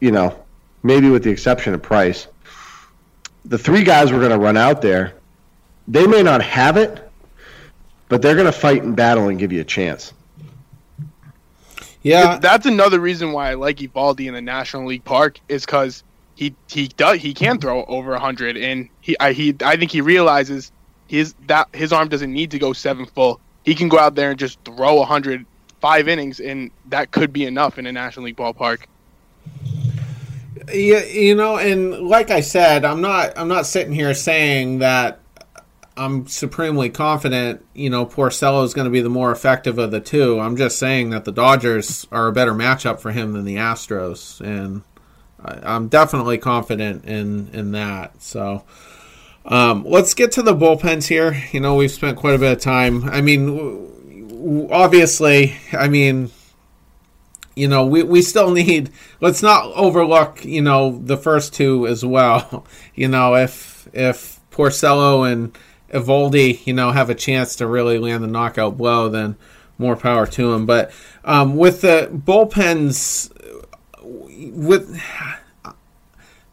you know, maybe with the exception of Price, the three guys we're going to run out there, they may not have it but they're going to fight and battle and give you a chance. yeah, that's another reason why I like Eovaldi in the National League Park is because he he does he can throw over hundred and he I he I think he realizes his that his arm doesn't need to go seven full. He can go out there and just throw hundred five innings and that could be enough in a National League ballpark. Yeah, you know, and like I said, I'm not I'm not sitting here saying that I'm supremely confident, you know, Porcello is going to be the more effective of the two. I'm just saying that the Dodgers are a better matchup for him than the Astros, and I, I'm definitely confident in in that. So, um, let's get to the bullpens here. You know, we've spent quite a bit of time. I mean, obviously, I mean, you know, we, we still need. Let's not overlook, you know, the first two as well. You know, if if Porcello and Eovaldi, you know, have a chance to really land the knockout blow, then more power to him. But um, with the bullpens, with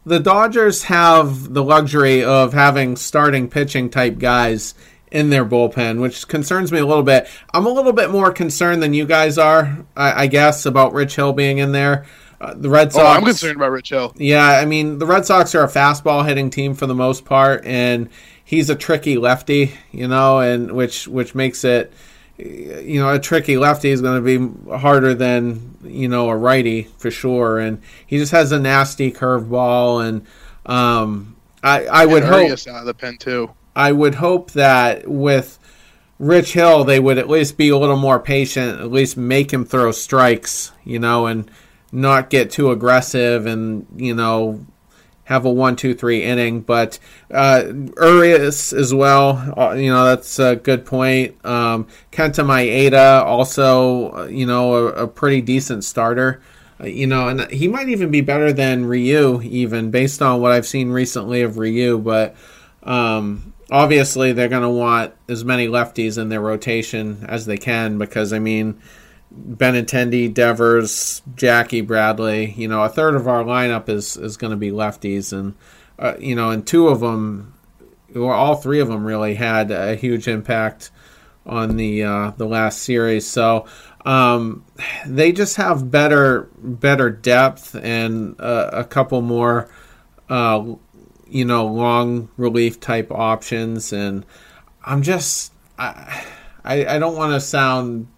the Dodgers have the luxury of having starting pitching type guys in their bullpen, which concerns me a little bit. I'm a little bit more concerned than you guys are, I, I guess, about Rich Hill being in there. Uh, the Red Sox. Oh, I'm concerned about Rich Hill. Yeah, I mean the Red Sox are a fastball hitting team for the most part, and he's a tricky lefty, you know, and which which makes it, you know, a tricky lefty is going to be harder than you know a righty for sure, and he just has a nasty curveball, and um, I I would and hope out of the pen too. I would hope that with Rich Hill, they would at least be a little more patient, at least make him throw strikes, you know, and not get too aggressive and, you know, have a one, two, three inning. But uh, Urias as well, uh, you know, that's a good point. Um, Kenta Maeda, also, uh, you know, a, a pretty decent starter. Uh, you know, and he might even be better than Ryu, even based on what I've seen recently of Ryu. But um, obviously, they're going to want as many lefties in their rotation as they can because, I mean, Benintendi, Devers, Jackie, Bradley. You know, a third of our lineup is is going to be lefties, and uh, you know, and two of them, or all three of them, really had a huge impact on the uh, the last series. So um, they just have better better depth and uh, a couple more, uh, you know, long relief type options. And I'm just I I, I don't want to sound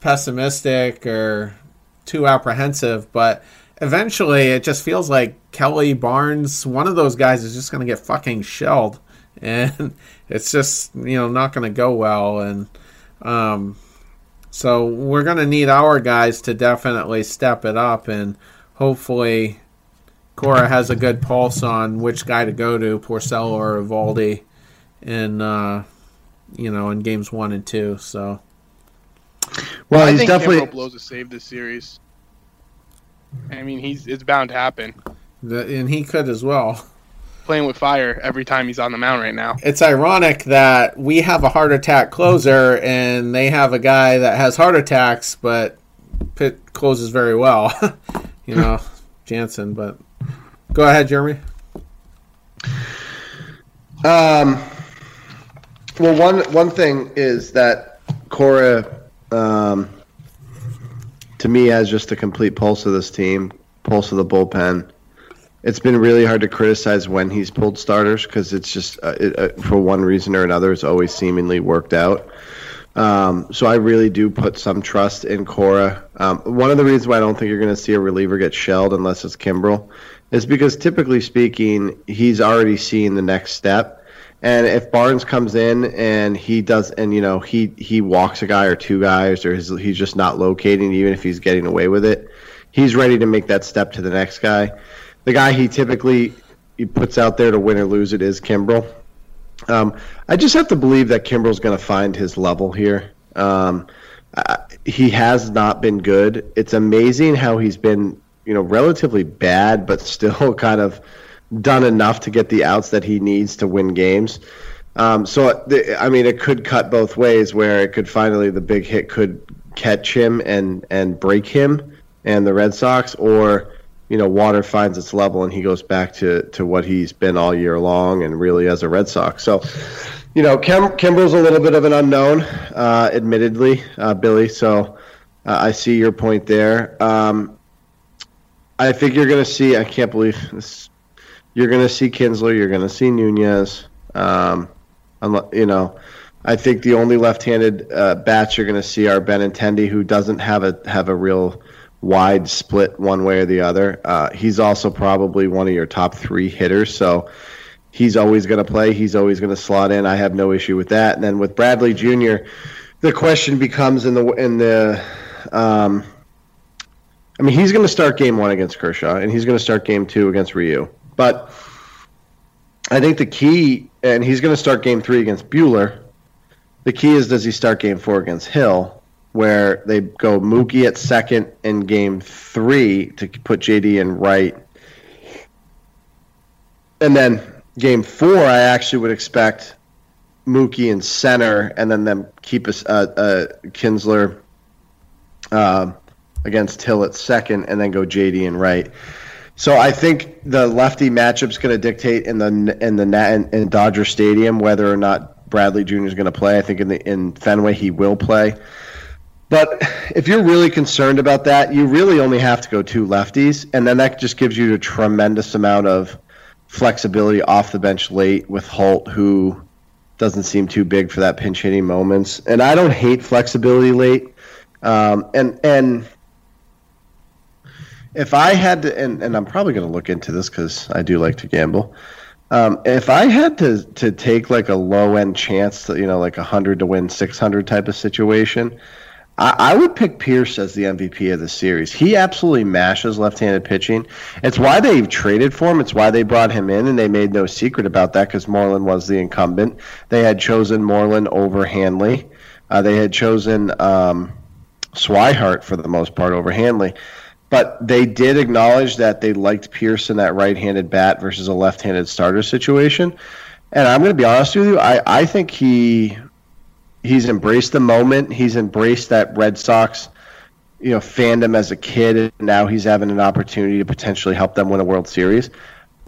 pessimistic or too apprehensive, but eventually it just feels like Kelly Barnes, one of those guys, is just going to get fucking shelled, and it's just you know not going to go well, and um, so we're going to need our guys to definitely step it up, and hopefully Cora has a good pulse on which guy to go to, Porcello or Eovaldi, in uh, you know in games one and two. So. Well, I he's think definitely Kimbrel blows a save this series. I mean, he's it's bound to happen. The, and he could as well. Playing with fire every time he's on the mound right now. It's ironic that we have a heart attack closer and they have a guy that has heart attacks, but Pitt closes very well. you know, Jansen. But go ahead, Jeremy. Um, well, one one thing is that Cora, um, to me, as just a complete pulse of this team, pulse of the bullpen. It's been really hard to criticize when he's pulled starters because it's just uh, it, uh, for one reason or another, it's always seemingly worked out. Um, so I really do put some trust in Cora. Um, one of the reasons why I don't think you're going to see a reliever get shelled unless it's Kimbrel is because typically speaking, he's already seen the next step. And if Barnes comes in and he does, and you know he he walks a guy or two guys, or his, he's just not locating, even if he's getting away with it, he's ready to make that step to the next guy. The guy he typically he puts out there to win or lose it is Kimbrel. Um, I just have to believe that Kimbrel's going to find his level here. Um, uh, he has not been good. It's amazing how he's been, you know, relatively bad, but still kind of done enough to get the outs that he needs to win games. Um, so, I mean, it could cut both ways. Where it could finally the big hit could catch him and and break him and the Red Sox, or you know, water finds its level and he goes back to to what he's been all year long and really as a Red Sox. So, you know, Kim, Kimbrel's a little bit of an unknown, uh, admittedly, uh, Billy. So, uh, I see your point there. Um, I think you're going to see. I can't believe this you're going to see Kinsler. You're going to see Nunez. Um, you know, I think the only left-handed uh, bats you're going to see are Benintendi, who doesn't have a have a real wide split one way or the other. Uh, he's also probably one of your top three hitters, so he's always going to play. He's always going to slot in. I have no issue with that. And then with Bradley Jr., the question becomes in the in the um, I mean, he's going to start game one against Kershaw, and he's going to start game two against Ryu. But I think the key, and he's going to start game three against Buehler. The key is does he start game four against Hill, where they go Mookie at second in game three to put JD in right. And then game four, I actually would expect Mookie in center, and then them keep uh, Kinsler uh, against Hill at second, and then go JD in right. So I think the lefty matchup's going to dictate in the in the in, in Dodger Stadium whether or not Bradley Jr. is going to play. I think in the in Fenway he will play. But if you're really concerned about that, you really only have to go two lefties, and then that just gives you a tremendous amount of flexibility off the bench late with Holt, who doesn't seem too big for that pinch hitting moments. And I don't hate flexibility late. Um, and and if I had to, and, and I'm probably going to look into this because I do like to gamble. Um, if I had to to take like a low end chance, to, you know, like a hundred to win six hundred type of situation, I, I, would pick Pearce as the MVP of the series. He absolutely mashes left handed pitching. It's why they traded for him. It's why they brought him in, and they made no secret about that because Moreland was the incumbent. They had chosen Moreland over Hanley. Uh, they had chosen um, Swihart for the most part over Hanley. But they did acknowledge that they liked Pearson that right-handed bat versus a left-handed starter situation. And I'm going to be honest with you, I, I think he he's embraced the moment. He's embraced that Red Sox, you know, fandom as a kid, and now he's having an opportunity to potentially help them win a World Series.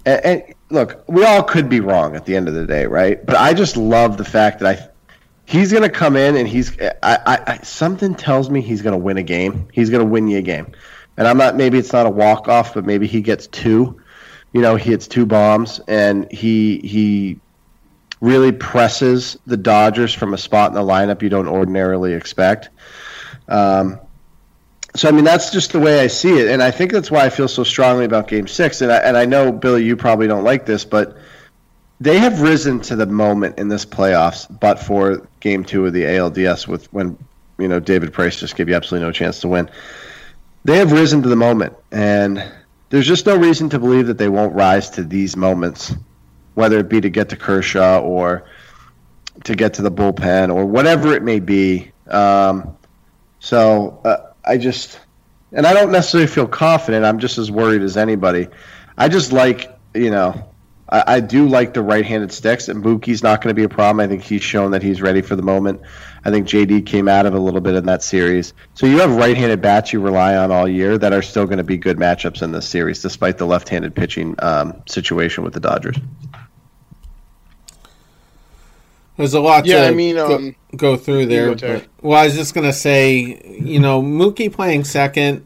And, and look, we all could be wrong at the end of the day, right? But I just love the fact that I he's going to come in and he's I, I, I something tells me he's going to win a game. He's going to win you a game. And I'm not maybe it's not a walk off, but maybe he gets two. You know, he hits two bombs and he he really presses the Dodgers from a spot in the lineup you don't ordinarily expect. Um, so I mean that's just the way I see it, and I think that's why I feel so strongly about Game Six. And I, and I know Billy, you probably don't like this, but they have risen to the moment in this playoffs, but for Game Two of the ALDS, with when you know David Price just gave you absolutely no chance to win. They have risen to the moment, and there's just no reason to believe that they won't rise to these moments, whether it be to get to Kershaw or to get to the bullpen or whatever it may be. Um, so uh, I just, and I don't necessarily feel confident. I'm just as worried as anybody. I just like, you know, I, I do like the right-handed sticks, and Mookie's not going to be a problem. I think he's shown that he's ready for the moment. I think JD came out of a little bit in that series. So you have right-handed bats you rely on all year that are still going to be good matchups in this series, despite the left-handed pitching um, situation with the Dodgers. There's a lot Yeah, to I mean, go, um, go through there. but- well, I was just gonna say, you know, Mookie playing second.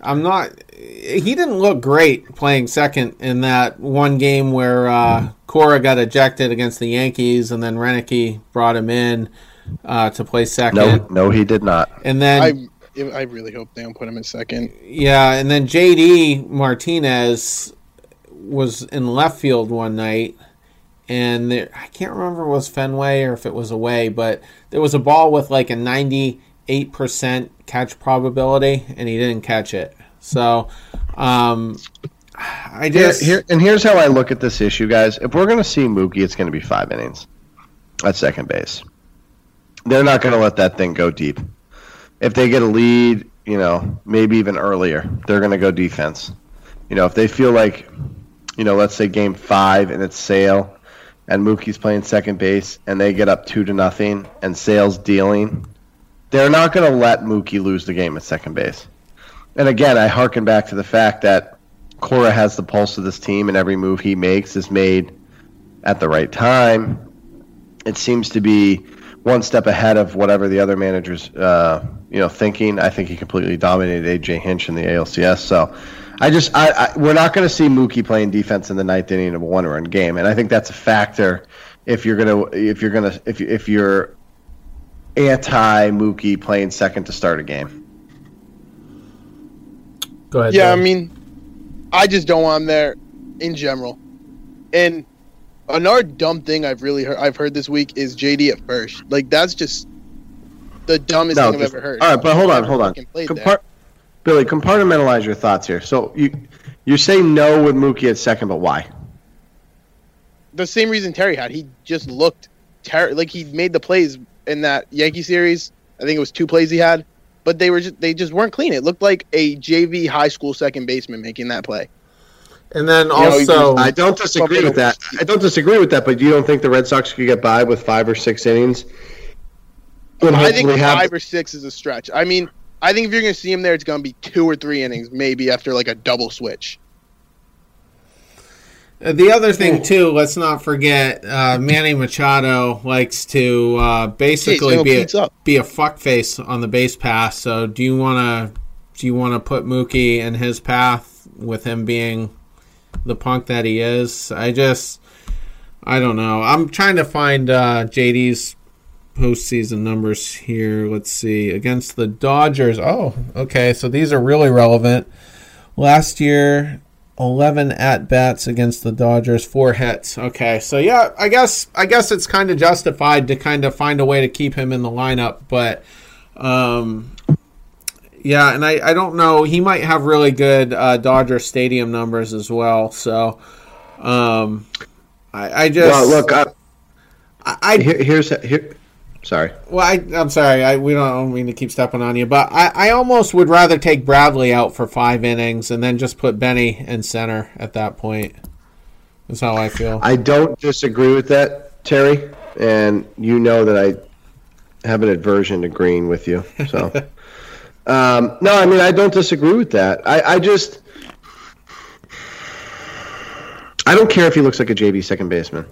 I'm not. He didn't look great playing second in that one game where uh, Cora got ejected against the Yankees, and then Roenicke brought him in uh, to play second. No, no, he did not. And then I I really hope they don't put him in second. Yeah, and then JD Martinez was in left field one night, and there, I can't remember if it was Fenway or if it was away, but there was a ball with like a 98% catch probability, and he didn't catch it. So, um, I Here, here, and here's how I look at this issue, guys. If we're going to see Mookie, it's going to be five innings at second base. They're not going to let that thing go deep. If they get a lead, you know, maybe even earlier, they're going to go defense. You know, if they feel like, you know, let's say game five and it's Sale, and Mookie's playing second base, and they get up two to nothing, and Sale's dealing, they're not going to let Mookie lose the game at second base. And again, I harken back to the fact that Cora has the pulse of this team, and every move he makes is made at the right time. It seems to be one step ahead of whatever the other managers, uh, you know, thinking. I think he completely dominated AJ Hinch in the ALCS. So, I just, I, I we're not going to see Mookie playing defense in the ninth inning of a one-run game, and I think that's a factor if you're gonna, if you're gonna, if you- if you're anti Mookie playing second to start a game. Go ahead. Yeah, I mean, I just don't want him there in general. And another dumb thing I've really heard I've heard this week is JD at first. Like that's just the dumbest No, thing I've ever heard. all right, but hold on, hold on. fucking played there. Compart- Billy, compartmentalize your thoughts here. So you you say no with Mookie at second, but why? the same reason Terry had. He just looked ter- like he made the plays in that Yankee series. I think it was two plays he had, but they were just they just weren't clean. It looked like a JV high school second baseman making that play. And then know, you also, I don't disagree with that. I don't disagree with that, but you don't think the Red Sox could get by with five or six innings? And I think hopefully have- five or six is a stretch. I mean, I think if you're going to see him there, it's going to be two or three innings, maybe after like a double switch. Uh, The other thing too, let's not forget, uh, Manny Machado likes to uh, basically be a, Pete's up. be a fuckface on the base pass. So do you want to do you want to put Mookie in his path with him being the punk that he is? I just I don't know. I'm trying to find uh, JD's postseason numbers here. Let's see against the Dodgers. Oh, okay. So these are really relevant. Last year, 11 at bats against the Dodgers, four hits. Okay, so yeah, I guess I guess it's kind of justified to kind of find a way to keep him in the lineup, but um, yeah, and I, I don't know. He might have really good uh, Dodger Stadium numbers as well. So um, I, I just Well, look, I, I, I here, here's here, Sorry. Well, I, I'm sorry. I, we don't, I don't mean to keep stepping on you, but I, I almost would rather take Bradley out for five innings and then just put Benny in center at that point. That's how I feel. I don't disagree with that, Terry, and you know that I have an aversion to green with you. So, um, no, I mean I don't disagree with that. I, I just I don't care if he looks like a JV second baseman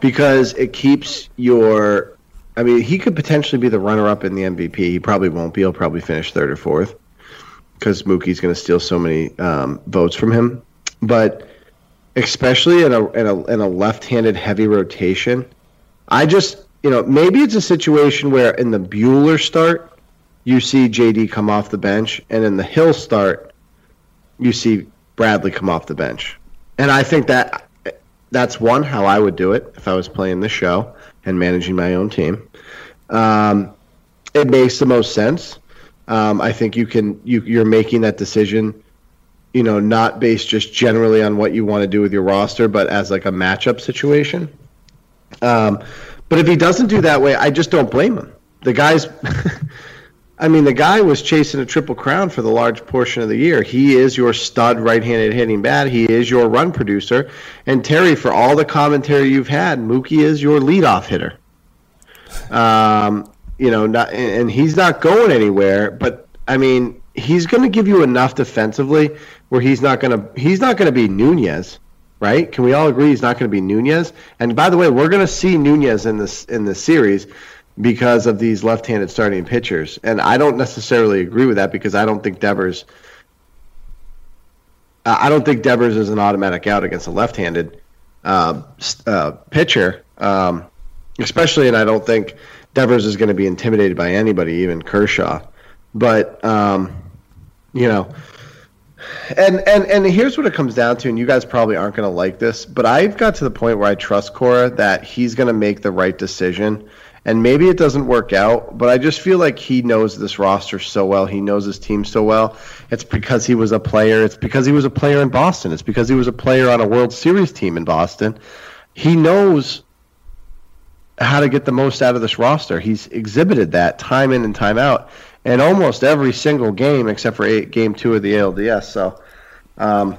because it keeps your. I mean, he could potentially be the runner-up in the MVP. He probably won't be. He'll probably finish third or fourth because Mookie's going to steal so many um, votes from him. But especially in a, in a in a left-handed heavy rotation, I just you know maybe it's a situation where in the Buehler start you see JD come off the bench, and in the Hill start you see Bradley come off the bench, and I think that that's one how I would do it if I was playing the show and managing my own team. Um, it makes the most sense. Um, I think you can you, you're making that decision, you know, not based just generally on what you want to do with your roster, but as like a matchup situation. Um, but if he doesn't do that way, I just don't blame him. The guy's, I mean, the guy was chasing a triple crown for the large portion of the year. He is your stud right-handed hitting bat. He is your run producer. And Terry, for all the commentary you've had, Mookie is your leadoff hitter. Um, you know, not, and he's not going anywhere. But I mean, he's going to give you enough defensively where he's not going to he's not going to be Nunez, right? Can we all agree he's not going to be Nunez? And by the way, we're going to see Nunez in this in this series because of these left-handed starting pitchers, and I don't necessarily agree with that because I don't think Devers. I don't think Devers is an automatic out against a left-handed uh, uh, pitcher, um, especially, and I don't think Devers is going to be intimidated by anybody, even Kershaw. But um, you know, and and and here's what it comes down to, and you guys probably aren't going to like this, but I've got to the point where I trust Cora that he's going to make the right decision. And maybe it doesn't work out, but I just feel like he knows this roster so well. He knows his team so well. It's because he was a player. It's because he was a player in Boston. It's because he was a player on a World Series team in Boston. He knows how to get the most out of this roster. He's exhibited that time in and time out, and almost every single game except for eight, game two of the ALDS. So, um,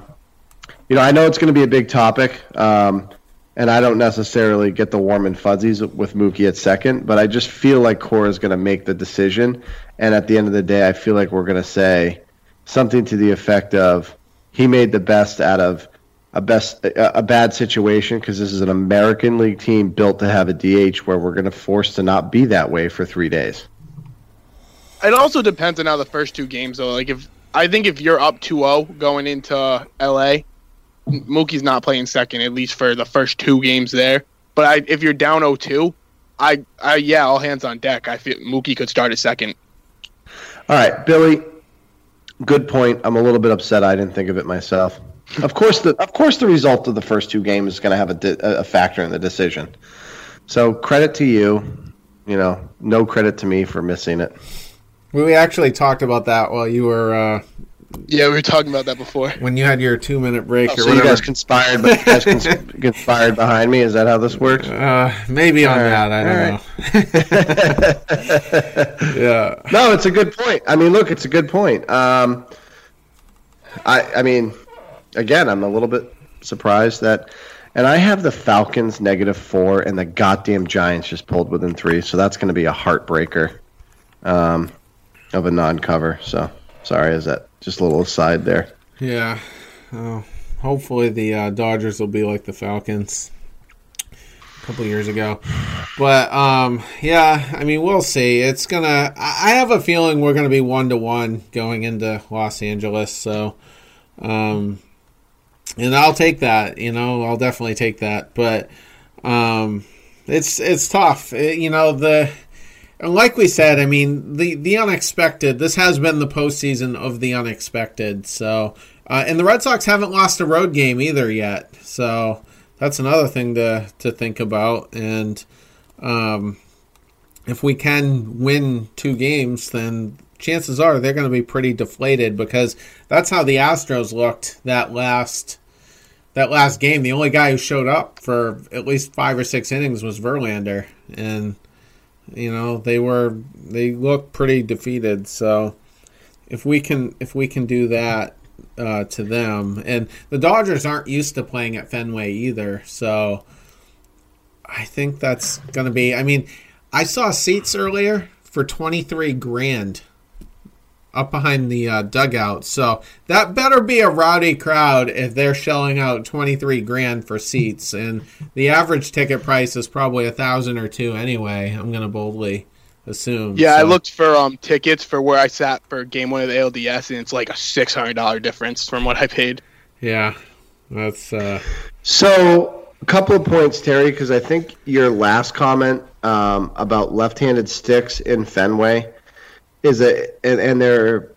you know, I know it's going to be a big topic, um, and I don't necessarily get the warm and fuzzies with Mookie at second, but I just feel like Cora is going to make the decision, and at the end of the day, I feel like we're going to say something to the effect of he made the best out of a best a, a bad situation because this is an American League team built to have a DH where we're going to force to not be that way for three days. It also depends on how the first two games though. Like if I think if you're up 2-0 going into LA, Mookie's not playing second at least for the first two games there. But I, if you're down 0-2, I, I yeah, all hands on deck. I feel Mookie could start a second. All right, Billy. Good point. I'm a little bit upset. I didn't think of it myself. Of course, the of course the result of the first two games is going to have a, di- a factor in the decision. So credit to you. You know, no credit to me for missing it. We actually talked about that while you were uh, Yeah, we were talking about that before. when you had your two minute break or Oh, So whatever. you guys conspired, but you guys cons- conspired behind me. Is that how this works? uh, maybe on All right, that. I don't all know. yeah. No, it's a good point. I mean, look, it's a good point. Um, I, I mean, again, I'm a little bit surprised that, and I have the Falcons negative four, and the goddamn Giants just pulled within three, so that's going to be a heartbreaker um, of a non-cover. So sorry, is that just a little aside there? Yeah. Oh, hopefully the uh, Dodgers will be like the Falcons a couple years ago. But um, yeah, I mean we'll see. It's gonna. I have a feeling we're gonna be one to one going into Los Angeles. So, um, and I'll take that. You know, I'll definitely take that. But um, it's it's tough. It- you know the. And like we said, I mean the the unexpected. This has been the postseason of the unexpected. So, uh, and the Red Sox haven't lost a road game either yet. So that's another thing to to think about. And um, if we can win two games, then chances are they're going to be pretty deflated because that's how the Astros looked that last that last game. The only guy who showed up for at least five or six innings was Verlander, and You know, they were they look pretty defeated. So if we can if we can do that uh, to them, and the Dodgers aren't used to playing at Fenway either, so I think that's going to be. I mean, I saw seats earlier for twenty three grand up behind the uh, dugout. So that better be a rowdy crowd if they're shelling out 23 grand for seats. And the average ticket price is probably a thousand or two anyway. I'm going to boldly assume. Yeah, I looked for um tickets for where I sat for game one of the ALDS, and it's like a six hundred dollar difference from what I paid. Yeah, that's uh, So, a couple of points, Terry, because I think your last comment um, about left-handed sticks in Fenway is a and, and their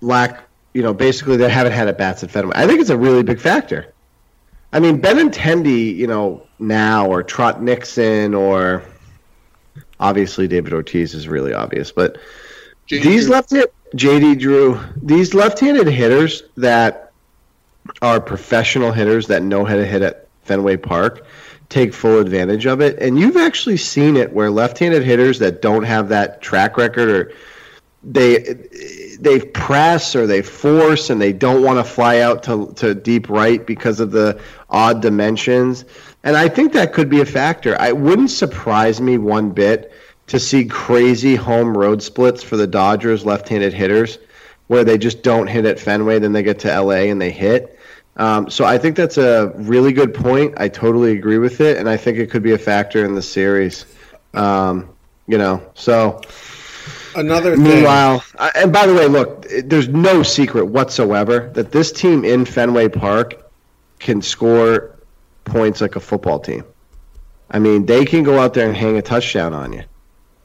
lack. You know, basically they haven't had at bats at Fenway. I think it's a really big factor. I mean, Benintendi, you know, now or Trot Nixon or obviously David Ortiz is really obvious, but JD these left JD Drew, these left-handed hitters that are professional hitters that know how to hit at Fenway Park take full advantage of it. And you've actually seen it where left-handed hitters that don't have that track record or they they press or they force and they don't want to fly out to to deep right because of the odd dimensions. And I think that could be a factor. I wouldn't surprise me one bit to see crazy home road splits for the Dodgers left-handed hitters where they just don't hit at Fenway, then they get to LA and they hit. Um, so I think that's a really good point. I totally agree with it, and I think it could be a factor in the series. Um, you know, so another thing. Meanwhile, and by the way, look, there's no secret whatsoever that this team in Fenway Park can score points like a football team. I mean, they can go out there and hang a touchdown on you.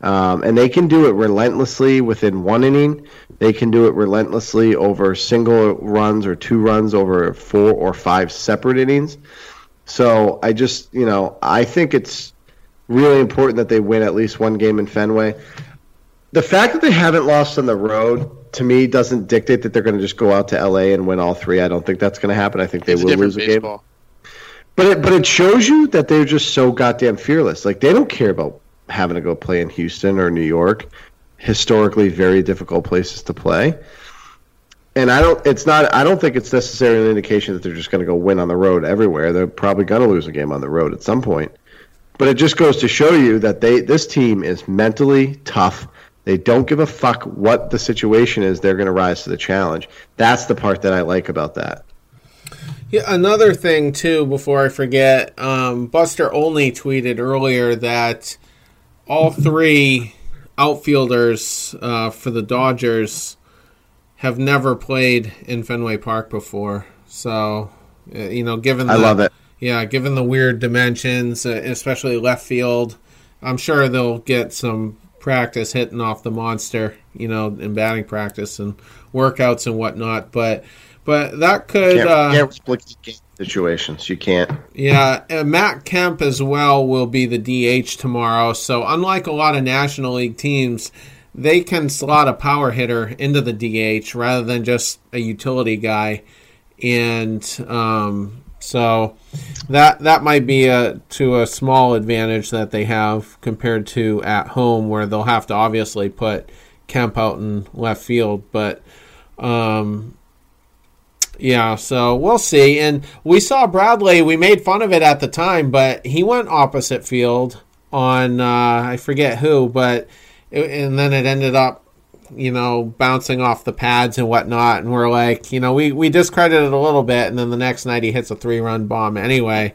Um, and they can do it relentlessly within one inning. They can do it relentlessly over single runs or two runs over four or five separate innings. So I just, you know, I think it's really important that they win at least one game in Fenway the fact that they haven't lost on the road to me doesn't dictate that they're going to just go out to LA and win all three. I don't think that's going to happen. I think they It's will lose a game. But it, but it shows you that they're just so goddamn fearless. Like they don't care about having to go play in Houston or New York, historically very difficult places to play. And I don't. It's not. I don't think it's necessarily an indication that they're just going to go win on the road everywhere. They're probably going to lose a game on the road at some point. But it just goes to show you that they this team is mentally tough. They don't give a fuck what the situation is. They're going to rise to the challenge. That's the part that I like about that. Yeah, another thing too, before I forget, um, Buster Olney tweeted earlier that all three outfielders uh, for the Dodgers have never played in Fenway Park before. So, uh, you know, given the, I love it. Yeah, given the weird dimensions, uh, especially left field, I'm sure they'll get some practice hitting off the monster, you know, in batting practice and workouts and whatnot. But but that could Can't, uh, can't situations. You can't. yeah, and Matt Kemp as well will be the DH tomorrow. So unlike a lot of National League teams, they can slot a power hitter into the DH rather than just a utility guy, and um, so that that might be a to a small advantage that they have compared to at home where they'll have to obviously put Kemp out in left field, but. Um, yeah, so we'll see. And we saw Bradley. We made fun of it at the time, but he went opposite field on uh, I forget who, but it, and then it ended up, you know, bouncing off the pads and whatnot. And we're like, you know, we we discredited it a little bit, and then the next night he hits a three run bomb anyway.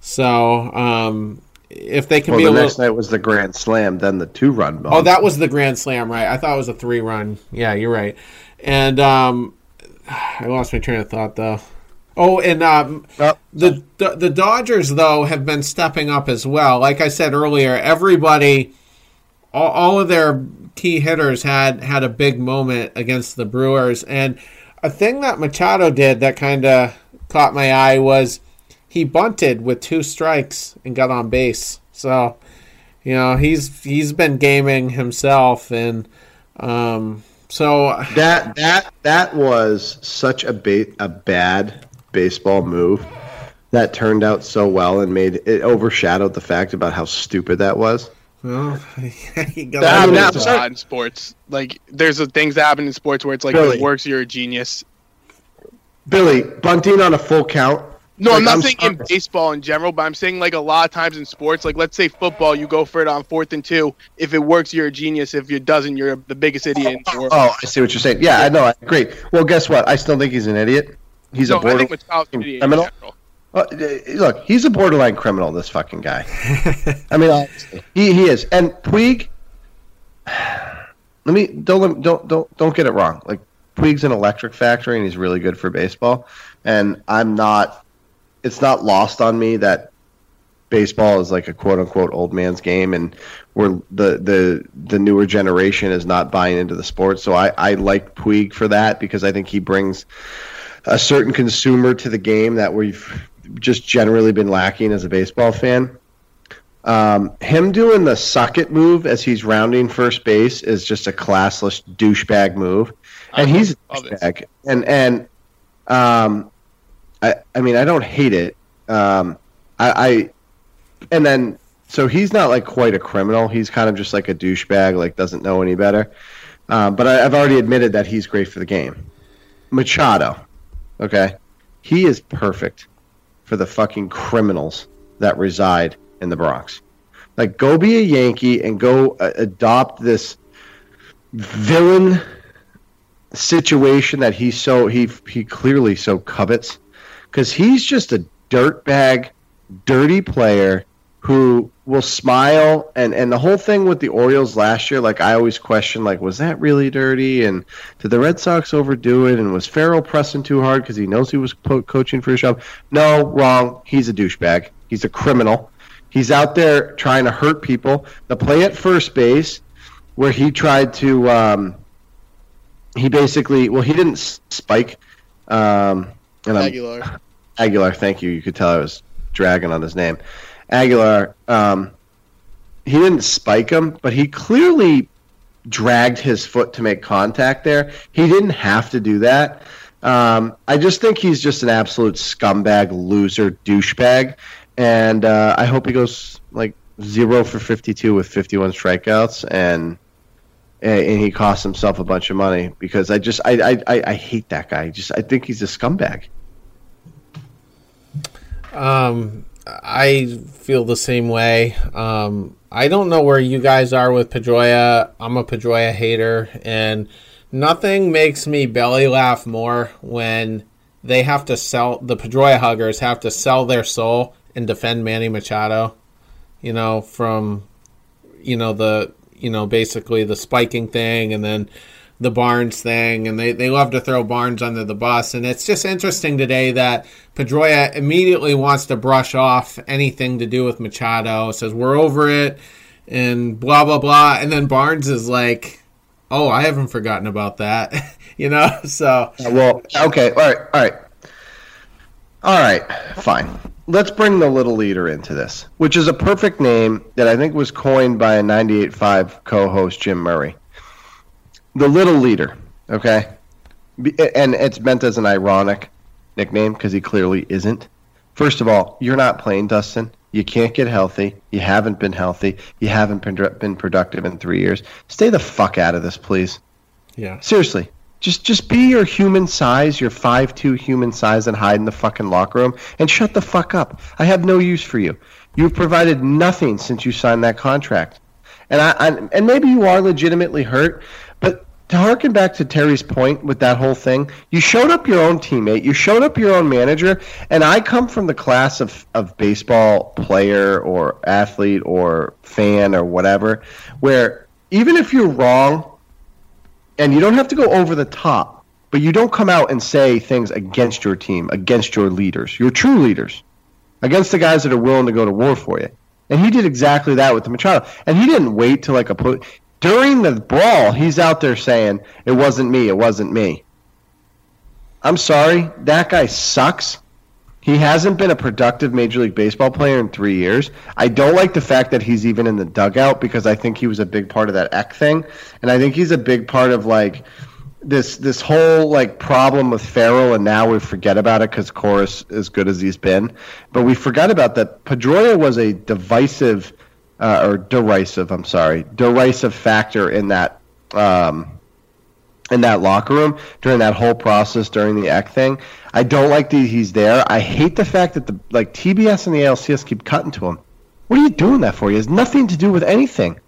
So um, if they can Well, be the a next little. night was the grand slam, then the two run bomb. Oh, that was the grand slam, right? I thought it was a three run. Yeah, you're right. And um, I lost my train of thought though. Oh, and um, Oh, the, the the Dodgers though have been stepping up as well. Like I said earlier, everybody, all, all of their key hitters had had a big moment against the Brewers, and a thing that Machado did that kind of caught my eye was he bunted with two strikes and got on base. So, you know, he's he's been gaming himself, and um, so that that that was such a ba- a bad baseball move that turned out so well and made it overshadowed the fact about how stupid that was. Well, you got That I happens a lot in sports. Like, there's a, things that happen in sports where it's like, Really? if it works, you're a genius. Billy bunting on a full count. No, Like, I'm not I'm saying sorry. in baseball in general, but I'm saying like a lot of times in sports, like let's say football, you go for it on fourth and two. If it works, you're a genius. If it doesn't, you're the biggest idiot in the world. Oh, I see what you're saying. Yeah, I know. I agree. Well, guess what? I still think he's an idiot. He's no, a I border. think Machado's idiot criminal? General. Uh, look, he's a borderline criminal. This fucking guy. I mean, he he is. And Puig. Let me don't don't don't don't get it wrong. Like Puig's an electric factory, and he's really good for baseball. And I'm not. It's not lost on me that baseball is like a quote unquote old man's game, and where the the the newer generation is not buying into the sport. So I I like Puig for that because I think he brings a certain consumer to the game that we've just generally been lacking as a baseball fan. Um, him doing the suck it move as he's rounding first base is just a classless douchebag move, and I he's a love it. douchebag. And and um, I I mean I don't hate it. Um, I, I and then so he's not like quite a criminal. He's kind of just like a douchebag, like doesn't know any better. Um, but I, I've already admitted that he's great for the game. Machado, okay, he is perfect for the fucking criminals that reside in the Bronx. Like, go be a Yankee and go uh, adopt this villain situation that he so he he clearly so covets because he's just a dirtbag, dirty player who will smile and and the whole thing with the Orioles last year like I always question like was that really dirty and did the Red Sox overdo it and was Farrell pressing too hard because he knows he was po- coaching for his job no wrong he's a douchebag he's a criminal he's out there trying to hurt people the play at first base where he tried to um, he basically well he didn't spike um, and I'm, Aguilar. Aguilar, thank you. You could tell I was dragging on his name. Aguilar, um, he didn't spike him, but he clearly dragged his foot to make contact there. He didn't have to do that. Um, I just think he's just an absolute scumbag, loser, douchebag, and uh, I hope he goes like zero for fifty-two with fifty-one strikeouts, and and he costs himself a bunch of money because I just I I, I, I hate that guy. Just I think he's a scumbag. Um, I feel the same way. Um, I don't know where you guys are with Pedroia. I'm a Pedroia hater, and nothing makes me belly laugh more when they have to sell the Pedroia huggers have to sell their soul and defend Manny Machado. You know, from you know the you know basically the spiking thing, and then the Barnes thing, and they, they love to throw Barnes under the bus. And it's just interesting today that Pedroia immediately wants to brush off anything to do with Machado, says we're over it, and blah, blah, blah. And then Barnes is like, oh, I haven't forgotten about that, you know? So, Well, okay, all right, all right, all right, fine. Let's bring the little leader into this, which is a perfect name that I think was coined by a 98.5 co-host Jim Murray. The little leader, okay, and it's meant as an ironic nickname because he clearly isn't. First of all, you're not playing, Dustin. You can't get healthy. You haven't been healthy. You haven't been, been productive in three years. Stay the fuck out of this, please. yeah. Seriously, just just be your human size, your five two human size, and hide in the fucking locker room and shut the fuck up. I have no use for you. You've provided nothing since you signed that contract, and I, I and maybe you are legitimately hurt, to harken back to Terry's point with that whole thing, you showed up your own teammate, you showed up your own manager, and I come from the class of, of baseball player or athlete or fan or whatever, where even if you're wrong and you don't have to go over the top, but you don't come out and say things against your team, against your leaders, your true leaders, against the guys that are willing to go to war for you. And he did exactly that with the Machado. And he didn't wait till like a during the brawl. He's out there saying, "It wasn't me. It wasn't me." I'm sorry, that guy sucks. He hasn't been a productive Major League Baseball player in three years. I don't like the fact that he's even in the dugout because I think he was a big part of that Eck thing, and I think he's a big part of like this this whole like problem with Farrell, and now we forget about it because Cora's as good as he's been, but we forgot about that. Pedroia was a divisive uh, or derisive. I'm sorry, derisive factor in that um, in that locker room during that whole process during the Eck thing. I don't like that he's there. I hate the fact that the like TBS and the ALCS keep cutting to him. What are you doing that for? He has nothing to do with anything.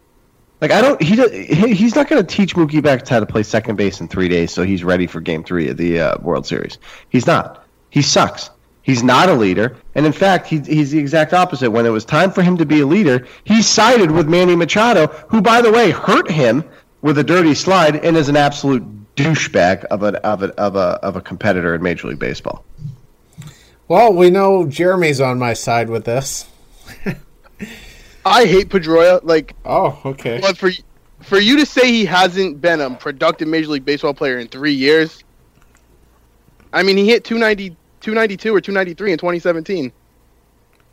Like I don't, he he's not going to teach Mookie Betts how to play second base in three days, so he's ready for Game Three of the uh, World Series. He's not. He sucks. He's not a leader, and in fact, he, he's the exact opposite. When it was time for him to be a leader, he sided with Manny Machado, who, by the way, hurt him with a dirty slide and is an absolute douchebag of a of a of a of a competitor in Major League Baseball. Well, we know Jeremy's on my side with this. I hate Pedroia. Like, oh, okay. But for for you to say he hasn't been a productive Major League Baseball player in three years, I mean, he hit 290, 292 or 293 in 2017.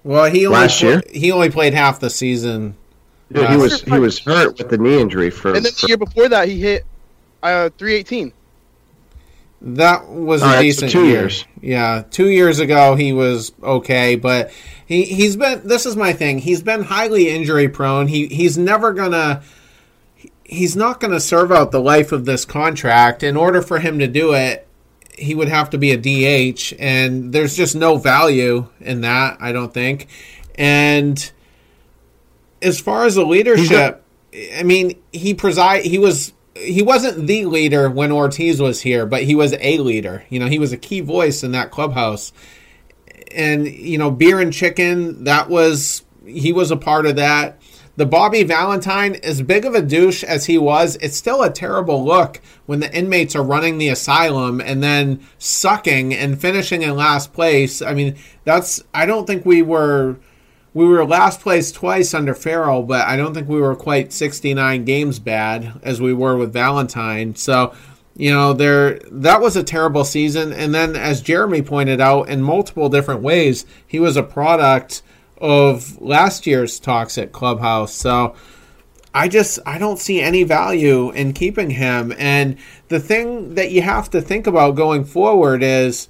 Well, he only last year he only played half the season. Dude, he was he was hurt with the knee injury for. And then the year before that, he hit uh, 318. That was a right, decent so two year. years. Yeah, two years ago he was okay, but he he's been. This is my thing. He's been highly injury prone. He he's never gonna. He's not going to serve out the life of this contract. In order for him to do it, he would have to be a DH, and there's just no value in that. I don't think. And as far as the leadership, I mean, he preside. He was he wasn't the leader when Ortiz was here, but he was a leader. You know, he was a key voice in that clubhouse. And you know, beer and chicken, that was he was a part of that. The Bobby Valentine, as big of a douche as he was, it's still a terrible look when the inmates are running the asylum and then sucking and finishing in last place. I mean, that's I don't think we were we were last place twice under Farrell, but I don't think we were quite 69 games bad as we were with Valentine. So, you know, there that was a terrible season. And then, as Jeremy pointed out, in multiple different ways, he was a product of last year's talks at clubhouse. So, I just I don't see any value in keeping him. And the thing that you have to think about going forward is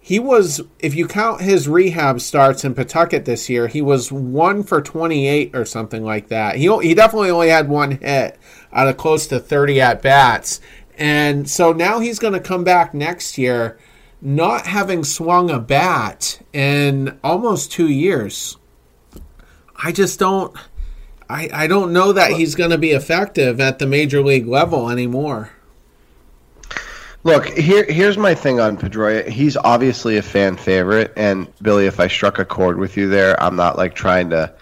he was, if you count his rehab starts in Pawtucket this year, he was one for 28 or something like that. He, he definitely only had one hit out of close to 30 at bats. And so now he's going to come back next year not having swung a bat in almost two years. I just don't. I, I don't know that he's going to be effective at the major league level anymore. Look, here here's my thing on Pedroia. He's obviously a fan favorite, and Billy, if I struck a chord with you there, I'm not like trying to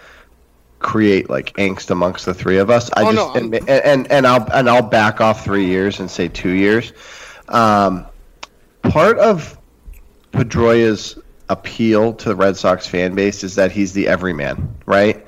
create like angst amongst the three of us. I Oh, just no, and, and and I'll and I'll back off three years and say two years. Um, part of Pedroia's appeal to the Red Sox fan base is that he's the everyman, right?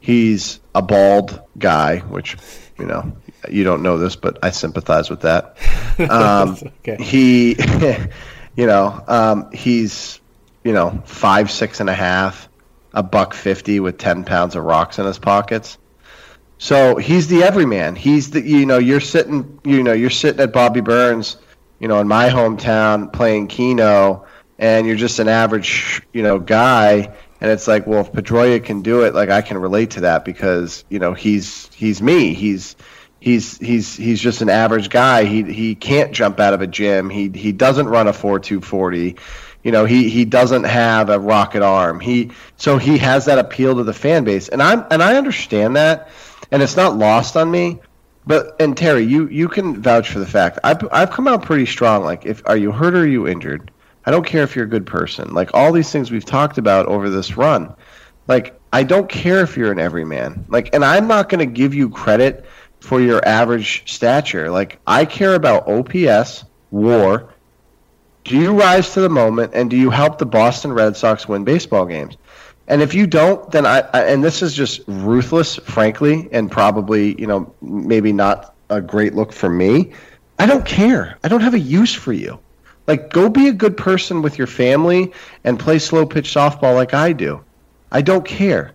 He's a bald guy, which you know you don't know this, but I sympathize with that. Um, Okay. He, you know, um, he's you know five six and a half, a buck fifty with ten pounds of rocks in his pockets. So he's the everyman. He's the you know you're sitting you know you're sitting at Bobby Burns, you know in my hometown playing Keno, and you're just an average you know guy, and it's like well if Pedroia can do it, like I can relate to that because you know he's he's me. He's he's he's he's just an average guy. He he can't jump out of a gym. He he doesn't run a four two forty. You know, he he doesn't have a rocket arm. He so he has that appeal to the fan base, and I'm and I understand that, and it's not lost on me. But and Terry, you you can vouch for the fact I've I've come out pretty strong. Like, if are you hurt or are you injured? I don't care if you're a good person. Like all these things we've talked about over this run. Like I don't care if you're an everyman. Like, and I'm not going to give you credit for your average stature. Like I care about OPS, WAR. Do you rise to the moment and do you help the Boston Red Sox win baseball games? And if you don't, then I, I and this is just ruthless, frankly, and probably you know maybe not a great look for me. I don't care. I don't have a use for you. Like, go be a good person with your family and play slow pitch softball like I do. I don't care.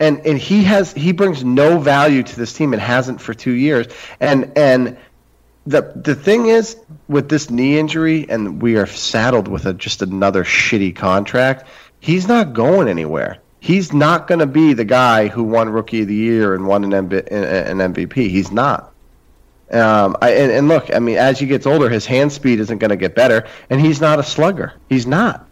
And and he has he brings no value to this team and hasn't for two years. And and the the thing is with this knee injury, and we are saddled with a, just another shitty contract. He's not going anywhere. He's not going to be the guy who won Rookie of the Year and won an, MB, an MVP. He's not. Um, I, and, and look, I mean, as he gets older, his hand speed isn't going to get better, and he's not a slugger. He's not,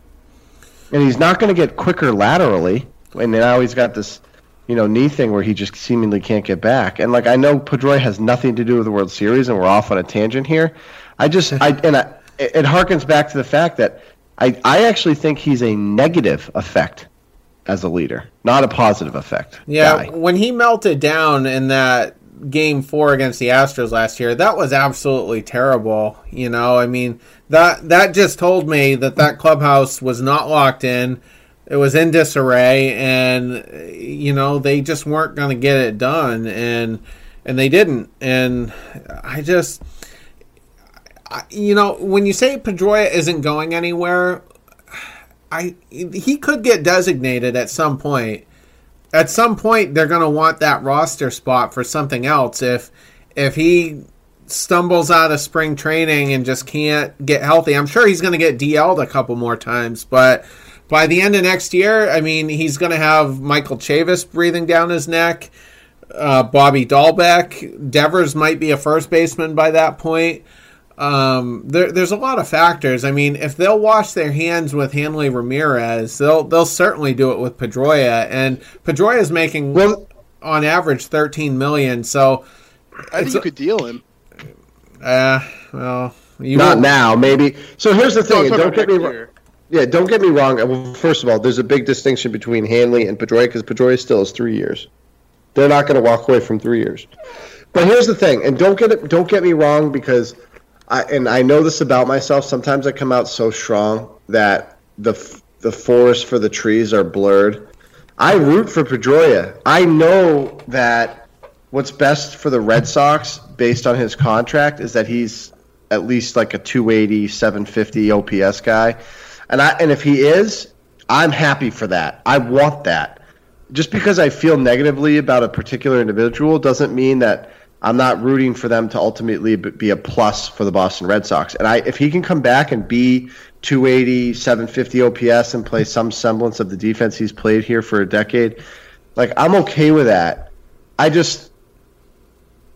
and he's not going to get quicker laterally. And now he's got this, you know, knee thing where he just seemingly can't get back. And like I know Pedroia has nothing to do with the World Series, and we're off on a tangent here. I just, I and I, it harkens back to the fact that I, I actually think he's a negative effect as a leader, not a positive effect. Yeah, guy. when he melted down in that game four against the Astros last year, that was absolutely terrible. You know, I mean that that just told me that that clubhouse was not locked in. It was in disarray, and you know they just weren't going to get it done, and and they didn't. And I just, you know, when you say Pedroia isn't going anywhere, I he could get designated at some point. At some point they're going to want that roster spot for something else. If if he stumbles out of spring training and just can't get healthy i'm sure he's going to get dl'd a couple more times but by the end of next year i mean he's going to have michael chavis breathing down his neck uh, bobby dalbec devers might be a first baseman by that point um, there, there's a lot of factors. I mean, if they'll wash their hands with Hanley Ramirez, they'll they'll certainly do it with Pedroia, and Pedroia is making well, on average 13 million. So I think you could deal him. Uh, well, you not won't. now, maybe. So here's the thing. don't get me wrong. Yeah, don't get me wrong. Well, first of all, there's a big distinction between Hanley and Pedroia because Pedroia still has three years. They're not going to walk away from three years. But here's the thing, and don't get it, don't get me wrong because I, and I know this about myself. Sometimes I come out so strong that the the forest for the trees are blurred. I root for Pedroia. I know that what's best for the Red Sox, based on his contract, is that he's at least like a 280, 750 OPS guy. And I and if he is, I'm happy for that. I want that. Just because I feel negatively about a particular individual doesn't mean that I'm not rooting for them to ultimately be a plus for the Boston Red Sox. And I, if he can come back and be 280, 750 OPS and play some semblance of the defense he's played here for a decade, like I'm okay with that. I just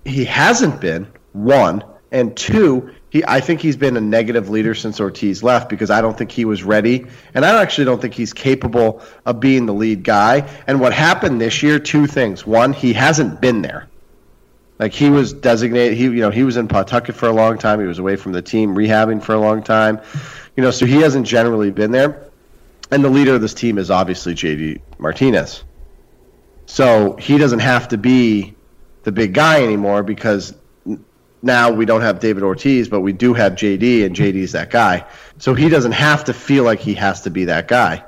he hasn't been one and two. He, I think he's been a negative leader since Ortiz left because I don't think he was ready, and I actually don't think he's capable of being the lead guy. And what happened this year? Two things. One, he hasn't been there. Like he was designated, he you know he was in Pawtucket for a long time. He was away from the team, rehabbing for a long time. You know, so he hasn't generally been there. And the leader of this team is obviously JD Martinez. So he doesn't have to be the big guy anymore because now we don't have David Ortiz, but we do have JD, and JD's that guy. So he doesn't have to feel like he has to be that guy.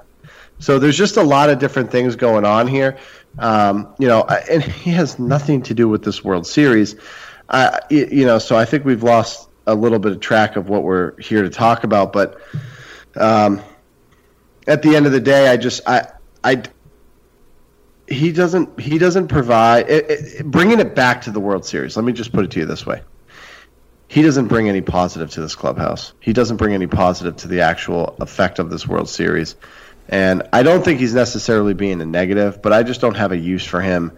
So there's just a lot of different things going on here. Um, you know, and he has nothing to do with this World Series. You know, so I think we've lost a little bit of track of what we're here to talk about. But um, at the end of the day, I just I I he doesn't he doesn't provide it, it, bringing it back to the World Series. Let me just put it to you this way: he doesn't bring any positive to this clubhouse. He doesn't bring any positive to the actual effect of this World Series. And I don't think he's necessarily being a negative, but I just don't have a use for him.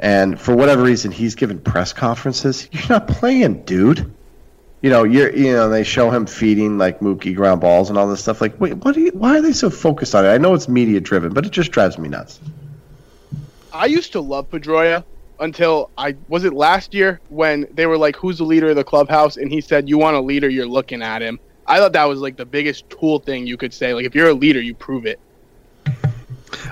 And for whatever reason, he's given press conferences. You're not playing, dude. You know, you're you know they show him feeding like Mookie ground balls and all this stuff. Like, wait, what? Are you, why are they so focused on it? I know it's media driven, but it just drives me nuts. I used to love Pedroia until I was it last year when they were like, "Who's the leader of the clubhouse?" and he said, "You want a leader? You're looking at him." I thought that was like the biggest tool thing you could say. Like, if you're a leader, you prove it.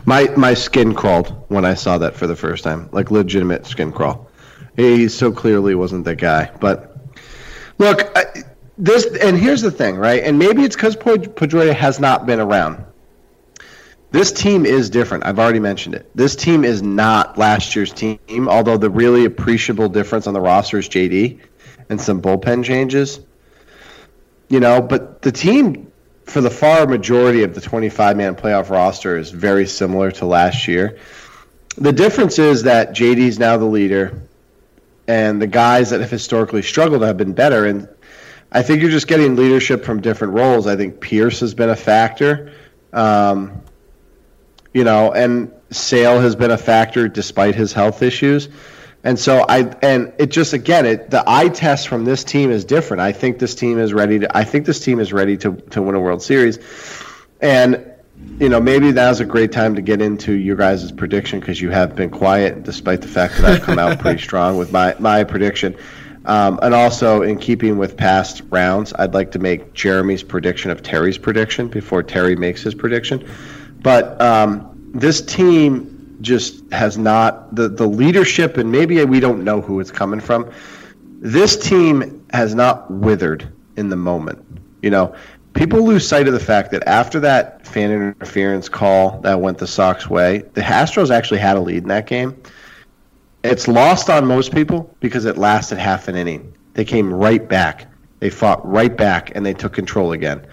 My my skin crawled when I saw that for the first time, like legitimate skin crawl. He so clearly wasn't the guy. But look, I, this and here's the thing, right? And maybe it's because Pedroia has not been around. This team is different. I've already mentioned it. This team is not last year's team, although the really appreciable difference on the roster is JD and some bullpen changes. You know, but the team for the far majority of the 25 man playoff roster is very similar to last year. The difference is that JD's now the leader, and the guys that have historically struggled have been better. And I think you're just getting leadership from different roles. I think Pearce has been a factor. Um, you know, and Sale has been a factor despite his health issues. And so I and it just again it the eye test from this team is different. I think this team is ready to I think this team is ready to to win a World Series. And you know, maybe now's a great time to get into your guys' prediction because you have been quiet despite the fact that I've come out pretty strong with my, my prediction. Um, and also, in keeping with past rounds, I'd like to make Jeremy's prediction of Terry's prediction before Terry makes his prediction. But um, this team just has not the, the leadership, and maybe we don't know who it's coming from. This team has not withered in the moment. You know, people lose sight of the fact that after that fan interference call that went the Sox way, the Astros actually had a lead in that game. It's lost on most people because it lasted half an inning. They came right back. They fought right back and they took control again.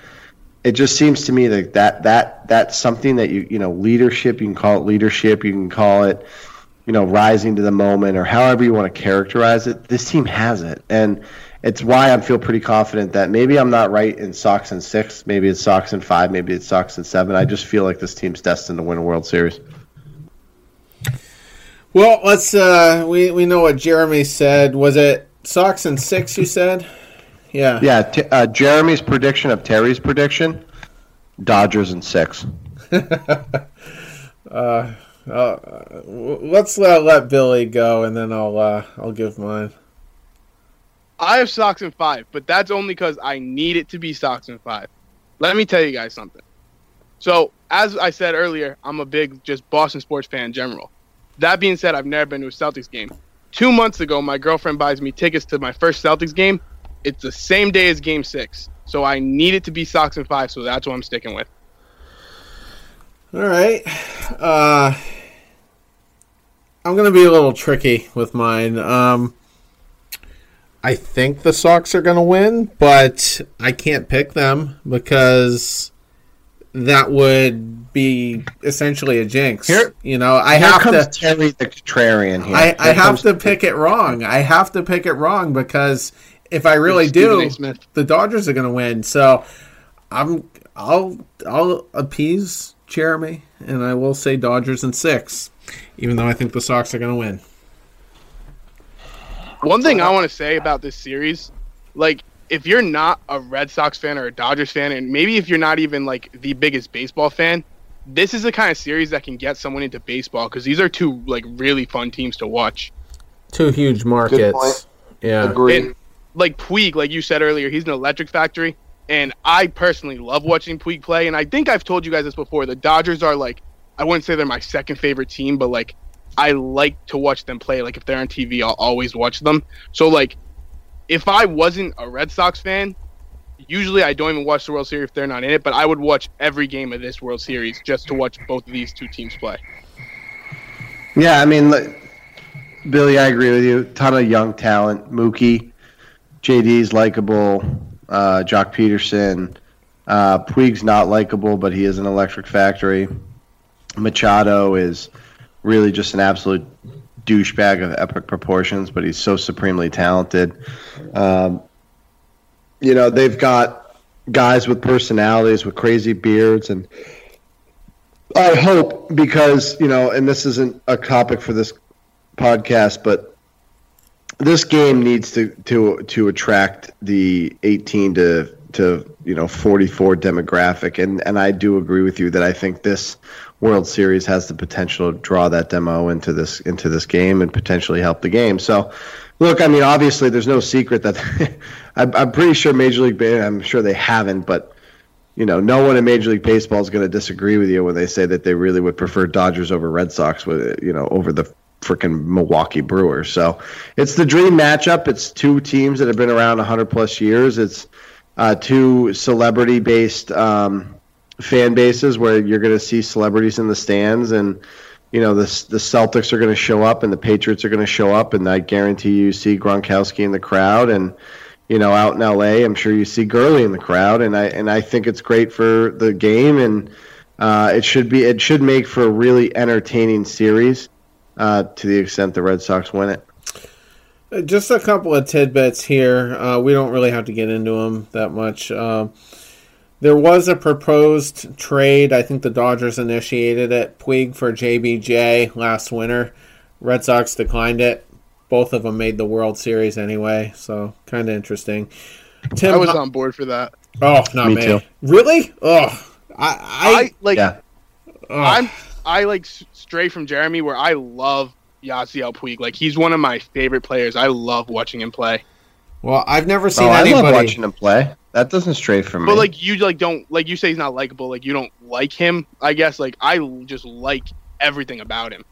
It just seems to me that that, that that's something that you you know leadership. You can call it leadership. You can call it you know rising to the moment or however you want to characterize it. This team has it, and it's why I feel pretty confident that maybe I'm not right in Sox and six. Maybe it's Sox and five. Maybe it's Sox and seven. I just feel like this team's destined to win a World Series. Well, let's. Uh, we we know what Jeremy said. Was it Sox and six? You said. Yeah. Yeah. T- uh, Jeremy's prediction of Terry's prediction: Dodgers and six. uh, uh, let's let, let Billy go, and then I'll uh, I'll give mine. I have Sox in five, but that's only because I need it to be Sox in five. Let me tell you guys something. So, as I said earlier, I'm a big just Boston sports fan in general. That being said, I've never been to a Celtics game. Two months ago, my girlfriend buys me tickets to my first Celtics game. It's the same day as Game Six, so I need it to be Sox and five. So that's what I'm sticking with. All right. Uh, I'm going to be a little tricky with mine. Um, I think the Sox are going to win, but I can't pick them because that would be essentially a jinx. Here, you know, I here have comes to Terry the contrarian here. I, I have to pick it wrong. I have to pick it wrong because if I really do, the Dodgers are going to win. So I'm I'll I'll appease Jeremy and I will say Dodgers in six, even though I think the Sox are going to win. One thing uh, I want to say about this series, like if you're not a Red Sox fan or a Dodgers fan, and maybe if you're not even like the biggest baseball fan, this is the kind of series that can get someone into baseball because these are two like really fun teams to watch. Two huge markets. Yeah. And like Puig, like you said earlier, he's an electric factory, and I personally love watching Puig play. And I think I've told you guys this before. The Dodgers are like, I wouldn't say they're my second favorite team, but like I like to watch them play. Like if they're on TV, I'll always watch them. So like, if I wasn't a Red Sox fan, usually I don't even watch the World Series if they're not in it. But I would watch every game of this World Series just to watch both of these two teams play. Yeah, I mean, like, Billy, I agree with you. Ton of young talent. Mookie, JD's likable. Uh, Joc Pederson. Uh, Puig's not likable, but he is an electric factory. Machado is really just an absolute douchebag of epic proportions, but he's so supremely talented. Um, you know, they've got guys with personalities, with crazy beards, and I hope because you know, and this isn't a topic for this podcast, but this game needs to to to attract the 18 to to you know 44 demographic, and and I do agree with you that I think this World Series has the potential to draw that demo into this into this game and potentially help the game. So. Look, I mean, obviously, there's no secret that I'm, pretty sure Major League. I'm sure they haven't, but you know, no one in Major League Baseball is going to disagree with you when they say that they really would prefer Dodgers over Red Sox with you know over the freaking Milwaukee Brewers. So it's the dream matchup. It's two teams that have been around 100 plus years. It's uh, two celebrity based um, fan bases where you're going to see celebrities in the stands and. You know the the Celtics are going to show up and the Patriots are going to show up and I guarantee you see Gronkowski in the crowd and you know, out in LA, I'm sure you see Gurley in the crowd, and I and I think it's great for the game, and uh, it should be it should make for a really entertaining series uh, to the extent the Red Sox win it. Uh, Just a couple of tidbits here. Uh, we don't really have to get into them that much. Um, There was a proposed trade. I think the Dodgers initiated it. Puig for JBJ last winter. Red Sox declined it. Both of them made the World Series anyway, so kind of interesting. Tim, I was on board for that. Oh, not me. me. Too. Really? Oh, I, I, I like. Yeah. I'm I like stray from Jeremy where I love Yasiel Puig. Like he's one of my favorite players. I love watching him play. Well, I've never seen oh, anybody I love watching him play. That doesn't stray from me. But like you like don't like you say he's not likable. Like you don't like him. I guess like I just like everything about him.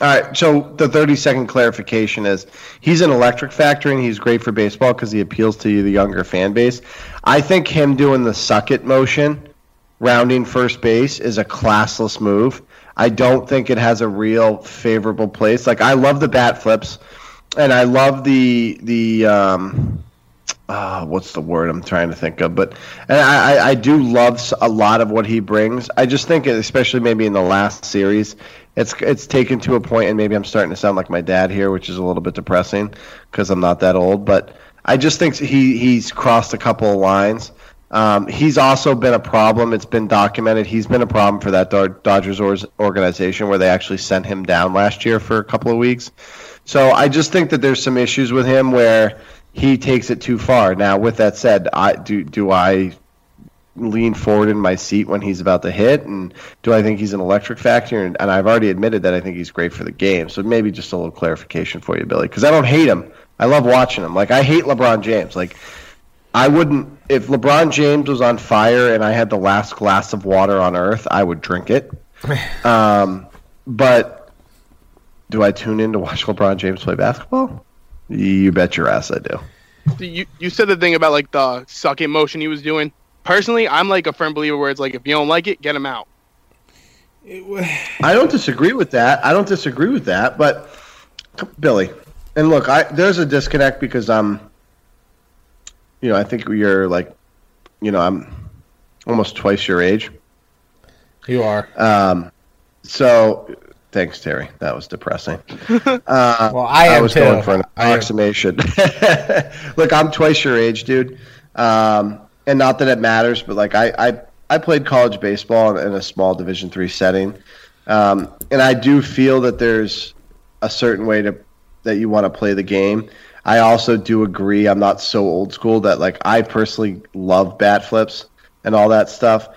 All right, so the 30 second clarification is he's an electric factor and he's great for baseball because he appeals to the younger fan base. I think him doing the suck it motion, rounding first base, is a classless move. I don't think it has a real favorable place. Like I love the bat flips, and I love the the um, uh, what's the word I'm trying to think of? But and I, I do love a lot of what he brings. I just think, especially maybe in the last series, it's it's taken to a point, and maybe I'm starting to sound like my dad here, which is a little bit depressing because I'm not that old. But I just think he he's crossed a couple of lines. Um, he's also been a problem. It's been documented. He's been a problem for that Dodgers organization where they actually sent him down last year for a couple of weeks. So I just think that there's some issues with him where he takes it too far. Now, with that said, I do do I lean forward in my seat when he's about to hit? And do I think he's an electric factor? And, and I've already admitted that I think he's great for the game. So maybe just a little clarification for you, Billy, because I don't hate him. I love watching him. Like I hate LeBron James. Like I wouldn't if LeBron James was on fire and I had the last glass of water on earth, I would drink it. Um, but do I tune in to watch LeBron James play basketball? You bet your ass I do. You you said the thing about like the sucking motion he was doing personally, I'm like a firm believer where it's like if you don't like it, get him out. I don't disagree with that. I don't disagree with that, but Billy, and look, I there's a disconnect because I'm, you know, I think you're like, you know, I'm almost twice your age. You are. Um, so thanks, Terry. That was depressing. Uh, well, I, I was too. going for an approximation. look, I'm twice your age, dude. Um, and not that it matters, but like I I, I played college baseball in, in a small Division three setting, um, and I do feel that there's a certain way to that you want to play the game. I also do agree. I'm not so old school that like I personally love bat flips and all that stuff.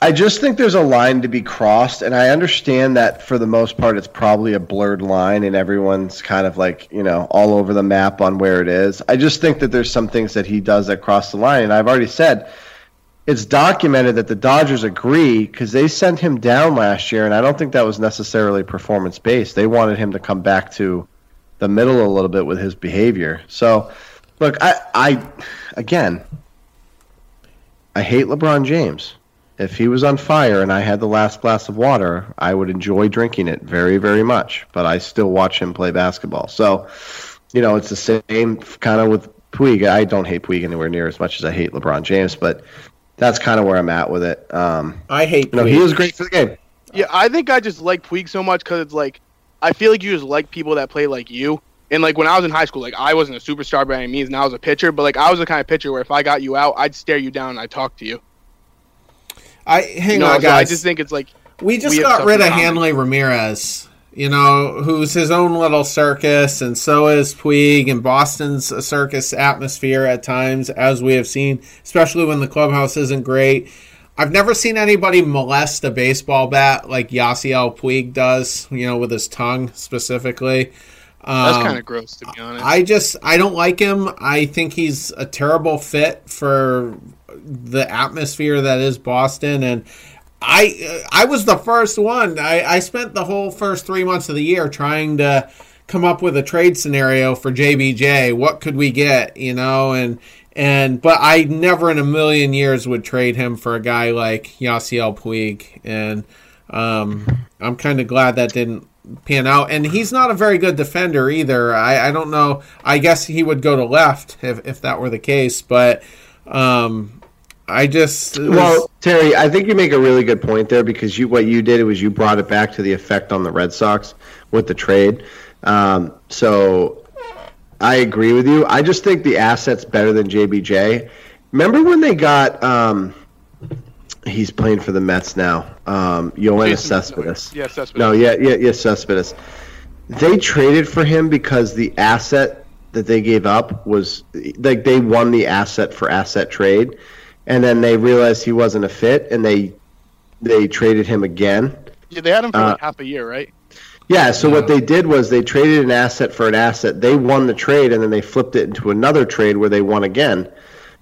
I just think there's a line to be crossed, and I understand that for the most part, it's probably a blurred line, and everyone's kind of like you know all over the map on where it is. I just think that there's some things that he does that cross the line, and I've already said it's documented that the Dodgers agree because they sent him down last year, and I don't think that was necessarily performance based. They wanted him to come back to the middle a little bit with his behavior. So, look, I, I again, I hate LeBron James if he was on fire and I had the last glass of water, I would enjoy drinking it very, very much. But I still watch him play basketball. So, you know, it's the same kind of with Puig. I don't hate Puig anywhere near as much as I hate LeBron James, but that's kind of where I'm at with it. Um, I hate. You know, he was great for the game. Yeah, I think I just like Puig so much because it's like I feel like you just like people that play like you. And like when I was in high school, like I wasn't a superstar by any means, and I was a pitcher, but like I was the kind of pitcher where if I got you out, I'd stare you down and I'd talk to you. I hang no, on, guys. I just think it's like we just we got rid of Hanley Ramirez. You know, who's his own little circus, and so is Puig, and Boston's a circus atmosphere at times, as we have seen, especially when the clubhouse isn't great. I've never seen anybody molest a baseball bat like Yasiel Puig does, you know, with his tongue specifically. Um, That's kind of gross, to be honest. I just I don't like him. I think he's a terrible fit for the atmosphere that is Boston, and I I was the first one. I, I spent the whole first three months of the year trying to come up with a trade scenario for JBJ. What could we get? You know, and and but I never in a million years would trade him for a guy like Yasiel Puig, and um, I'm kind of glad that didn't pan out. And he's not a very good defender either. I, I don't know. I guess he would go to left if if that were the case, but um, I just was... well, Terry, I think you make a really good point there because you what you did was you brought it back to the effect on the Red Sox with the trade. Um, so I agree with you. I just think the asset's better than JBJ. Remember when they got um, he's playing for the Mets now. Um, Cespedes. Yeah, Cespedes. No, yeah, yeah, yeah, Cespedes. They traded for him because the asset that they gave up was like they won the asset for asset trade, and then they realized he wasn't a fit, and they they traded him again. Yeah, they had him for Uh, like half a year, right? Yeah, so what they did was they traded an asset for an asset. They won the trade, and then they flipped it into another trade where they won again.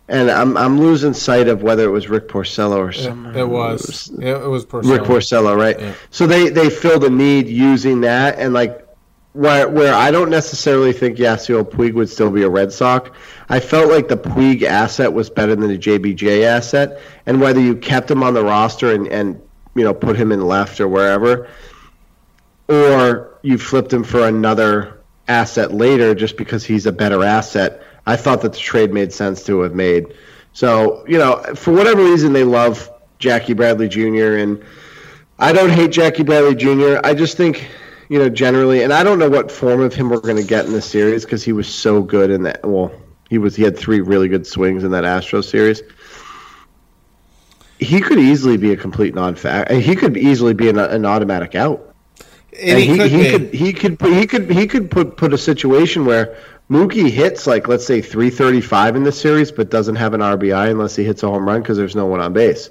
And I'm I'm losing sight of whether it was Rick Porcello or someone. It was. It, it was Porcello. Rick Porcello. Porcello, right? Yeah. So they they filled a need using that, and like where where I don't necessarily think Yasiel Puig would still be a Red Sox. I felt like the Puig asset was better than the JBJ asset, and whether you kept him on the roster and and you know put him in left or wherever, or you flipped him for another asset later just because he's a better asset. I thought that the trade made sense to have made. So, you know, for whatever reason, they love Jackie Bradley Jr. And I don't hate Jackie Bradley Jr. I just think, you know, generally, and I don't know what form of him we're going to get in this series because he was so good in that. Well, he was he had three really good swings in that Astro series. He could easily be a complete non-fact. He could easily be an, an automatic out. And he, could he could he could put, he could he could put put a situation where Mookie hits like let's say 335 in this series, but doesn't have an RBI unless he hits a home run because there's no one on base.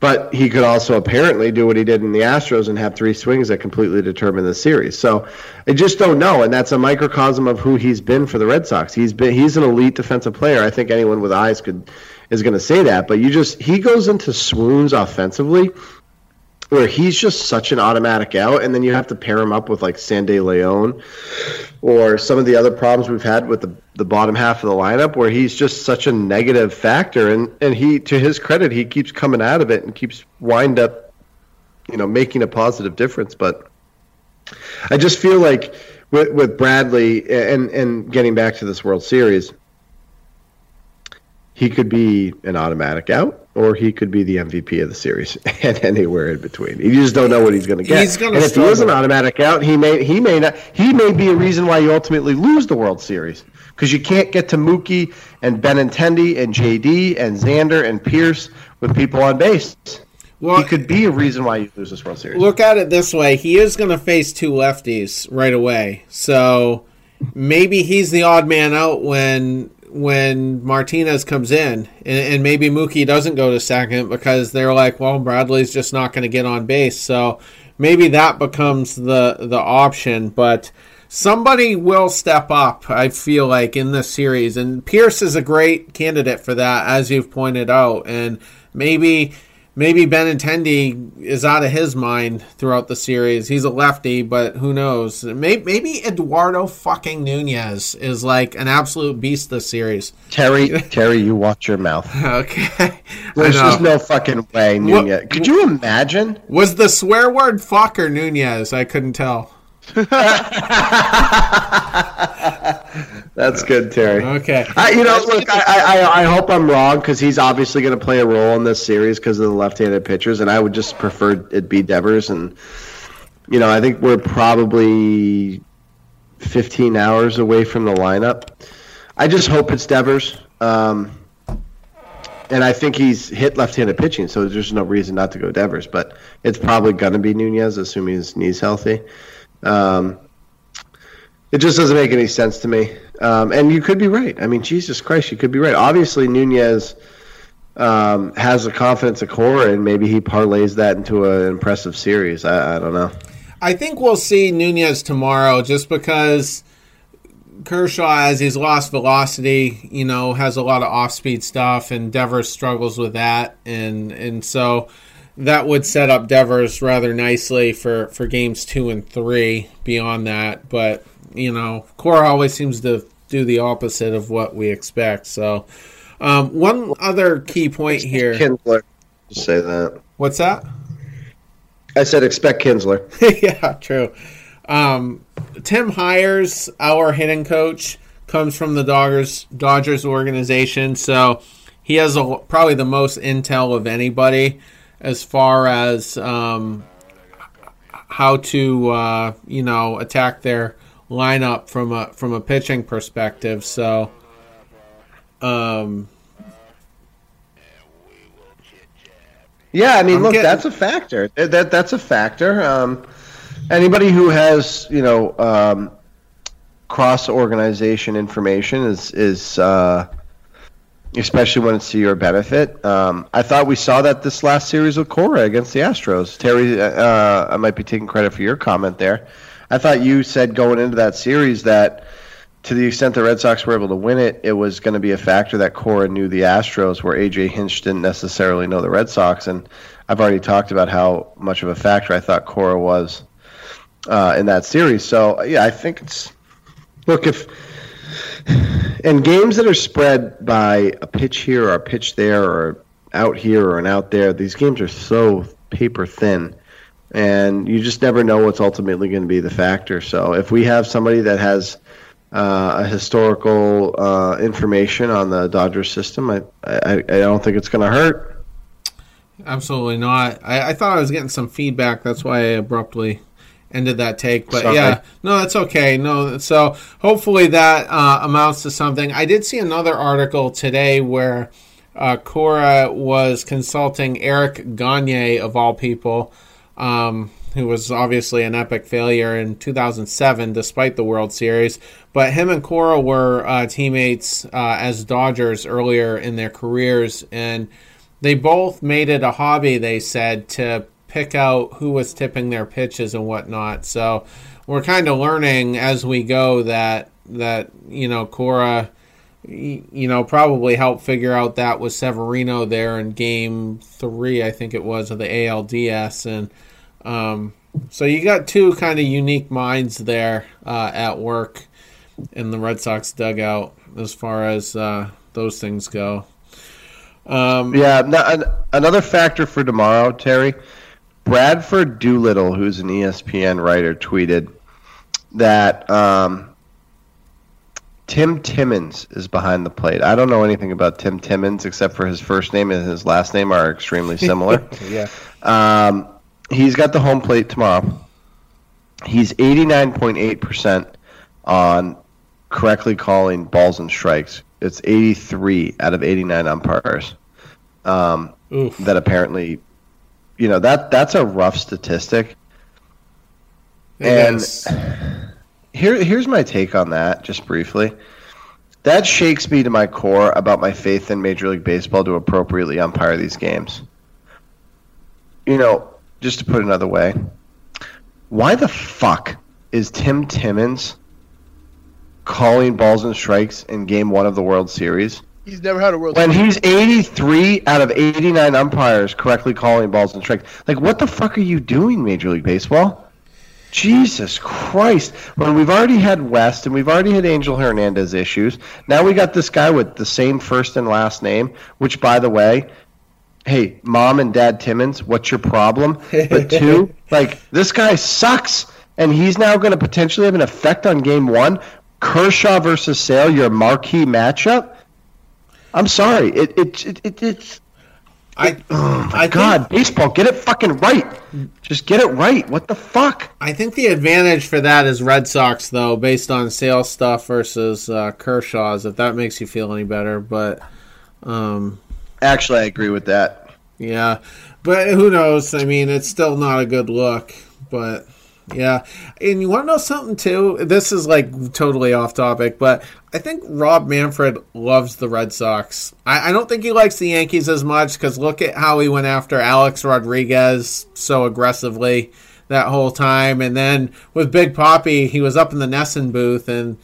But he could also apparently do what he did in the Astros and have three swings that completely determine the series. So I just don't know, and that's a microcosm of who he's been for the Red Sox. He's been he's an elite defensive player. I think anyone with eyes could is going to say that. But you just he goes into swoons offensively where he's just such an automatic out, and then you have to pair him up with like Sandy Leon or some of the other problems we've had with the, the bottom half of the lineup, where he's just such a negative factor. And, and he, to his credit, he keeps coming out of it and keeps wind up, you know, making a positive difference. But I just feel like with, with Bradley and, and getting back to this World Series, he could be an automatic out, or he could be the MVP of the series, and anywhere in between. You just don't know what he's going to get. He's gonna and if he is an automatic out, he may he may not he may be a reason why you ultimately lose the World Series because you can't get to Mookie and Benintendi and JD and Xander and Pearce with people on base. Well, he could be a reason why you lose this World Series. look at it this way: he is going to face two lefties right away, so maybe he's the odd man out when when Martinez comes in, and, and maybe Mookie doesn't go to second because they're like, well, Bradley's just not going to get on base, so maybe that becomes the the option, but. Somebody will step up, I feel like, in this series. And Pearce is a great candidate for that, as you've pointed out. And maybe maybe Benintendi is out of his mind throughout the series. He's a lefty, but who knows? Maybe, maybe Eduardo fucking Nunez is like an absolute beast this series. Terry, Terry, you watch your mouth. Okay. There's just no fucking way, What- Nunez. Could you imagine? Was the swear word fuck or Nunez? I couldn't tell. That's good, Terry. Okay. I, you know, look, I, I, I hope I'm wrong because he's obviously going to play a role in this series because of the left-handed pitchers, and I would just prefer it be Devers. And you know, I think we're probably 15 hours away from the lineup. I just hope it's Devers, um, and I think he's hit left-handed pitching, so there's no reason not to go Devers. But it's probably going to be Nunez, assuming his knee's healthy. Um, it just doesn't make any sense to me. Um, and you could be right. I mean, Jesus Christ, you could be right. Obviously, Nunez um, has the confidence of Cora, and maybe he parlays that into an impressive series. I, I don't know. I think we'll see Nunez tomorrow just because Kershaw, as he's lost velocity, you know, has a lot of off speed stuff, and Devers struggles with that. And, and so that would set up Devers rather nicely for, for games two and three beyond that. But, you know, Cora always seems to do the opposite of what we expect. So, um, one other key point here. Kinsler, say that. What's that? I said expect Kinsler. yeah, true. Um, Tim Hyers, our hitting coach, comes from the Dodgers Dodgers organization, so he has a, probably the most intel of anybody as far as um, how to uh, you know attack their lineup from a from a pitching perspective. So, um, Yeah, I mean, I'm look, getting- that's a factor. That, that that's a factor. Um, anybody who has you know um, cross organization information is is uh, especially when it's to your benefit. Um, I thought we saw that this last series with Cora against the Astros. Terry, uh, I might be taking credit for your comment there. I thought you said going into that series that to the extent the Red Sox were able to win it, it was going to be a factor that Cora knew the Astros, where AJ Hinch didn't necessarily know the Red Sox. And I've already talked about how much of a factor I thought Cora was uh, in that series. So yeah, I think it's look if in games that are spread by a pitch here or a pitch there or out here or an out there, these games are so paper thin. And you just never know what's ultimately going to be the factor. So if we have somebody that has uh, a historical uh, information on the Dodgers system, I, I, I don't think it's going to hurt. Absolutely not. I, I thought I was getting some feedback. That's why I abruptly ended that take. But Sorry. yeah, no, that's okay. No, so hopefully that uh, amounts to something. I did see another article today where uh, Cora was consulting Eric Gagne of all people, um, who was obviously an epic failure in 2007, despite the World Series. But him and Cora were uh, teammates uh, as Dodgers earlier in their careers, and they both made it a hobby. They said to pick out who was tipping their pitches and whatnot. So we're kind of learning as we go that that you know Cora, you know, probably helped figure out that with Severino there in Game Three, I think it was of the ALDS, and um, so you got two kind of unique minds there uh, at work in the Red Sox dugout as far as uh, those things go. Um, Yeah, no, an, another factor for tomorrow, Terry. Bradford Doolittle, who's an ESPN writer, tweeted that um, Tim Timmons is behind the plate. I don't know anything about Tim Timmons except for his first name and his last name are extremely similar. yeah. Um, he's got the home plate tomorrow. He's 89.8% on correctly calling balls and strikes. It's 83 out of 89 umpires. Um, that apparently, you know, that that's a rough statistic. It And- is. Here, here's my take on that, just briefly. That shakes me to my core about my faith in Major League Baseball to appropriately umpire these games. You know, just to put it another way, why the fuck is Tim Timmons calling balls and strikes in Game One of the World Series He's never had a World when Series. he's 83 out of 89 umpires correctly calling balls and strikes? Like, what the fuck are you doing, Major League Baseball? Jesus Christ. When we've already had West and we've already had Angel Hernandez issues, now we got this guy with the same first and last name, which, by the way, hey, mom and dad Timmons, what's your problem? But two, like, this guy sucks, and he's now going to potentially have an effect on game one. Kershaw versus Sale, your marquee matchup. I'm sorry. It, it, it, it it's I, oh my I god, baseball, get it fucking right. Just get it right. What the fuck? I think the advantage for that is Red Sox, though, based on Sale's stuff versus uh, Kershaw's, if that makes you feel any better. But um, Actually, I agree with that. yeah, but who knows? I mean, it's still not a good look. But yeah, and you want to know something too? This is like totally off topic, but I think Rob Manfred loves the Red Sox. I, I don't think he likes the Yankees as much because look at how he went after Alex Rodriguez so aggressively that whole time, and then with Big Papi, he was up in the NESN booth and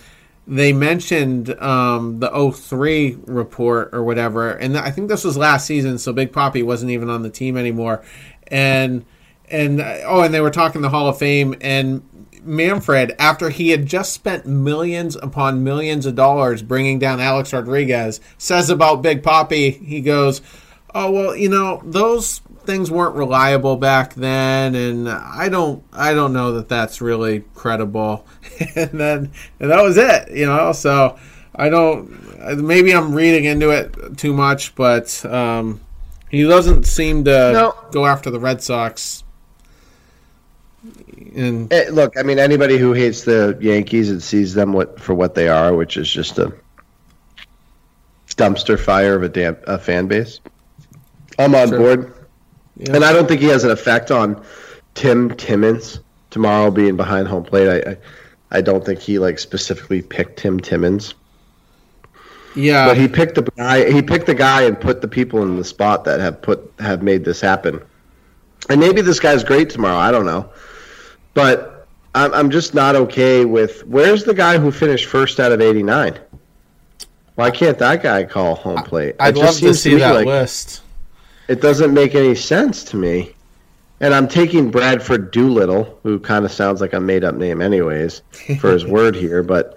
they mentioned um, the 03 report or whatever, and I think this was last season, so Big Papi wasn't even on the team anymore, and and oh, and they were talking the Hall of Fame, and Manfred, after he had just spent millions upon millions of dollars bringing down Alex Rodriguez, says about Big Papi, he goes, "Oh well, you know those." things weren't reliable back then and i don't i don't know that that's really credible and then and that was it you know so i don't maybe i'm reading into it too much but um he doesn't seem to No. go after the red sox and Eh, look, I mean, anybody who hates the Yankees and sees them what, for what they are, which is just a dumpster fire of a, damn, a fan base, I'm on Sure. board. Yeah. And I don't think he has an effect on Tim Timmons tomorrow being behind home plate. I, I, I don't think he like specifically picked Tim Timmons, yeah, but he picked the guy. He picked the guy and put the people in the spot that have put have made this happen. And maybe this guy's great tomorrow. I don't know, but I'm I'm just not okay with where's the guy who finished first out of 89. Why can't that guy call home plate? I'd love to see me that like- list. it doesn't make any sense to me. And I'm taking Bradford Doolittle, who kind of sounds like a made up name, anyways, for his word here. But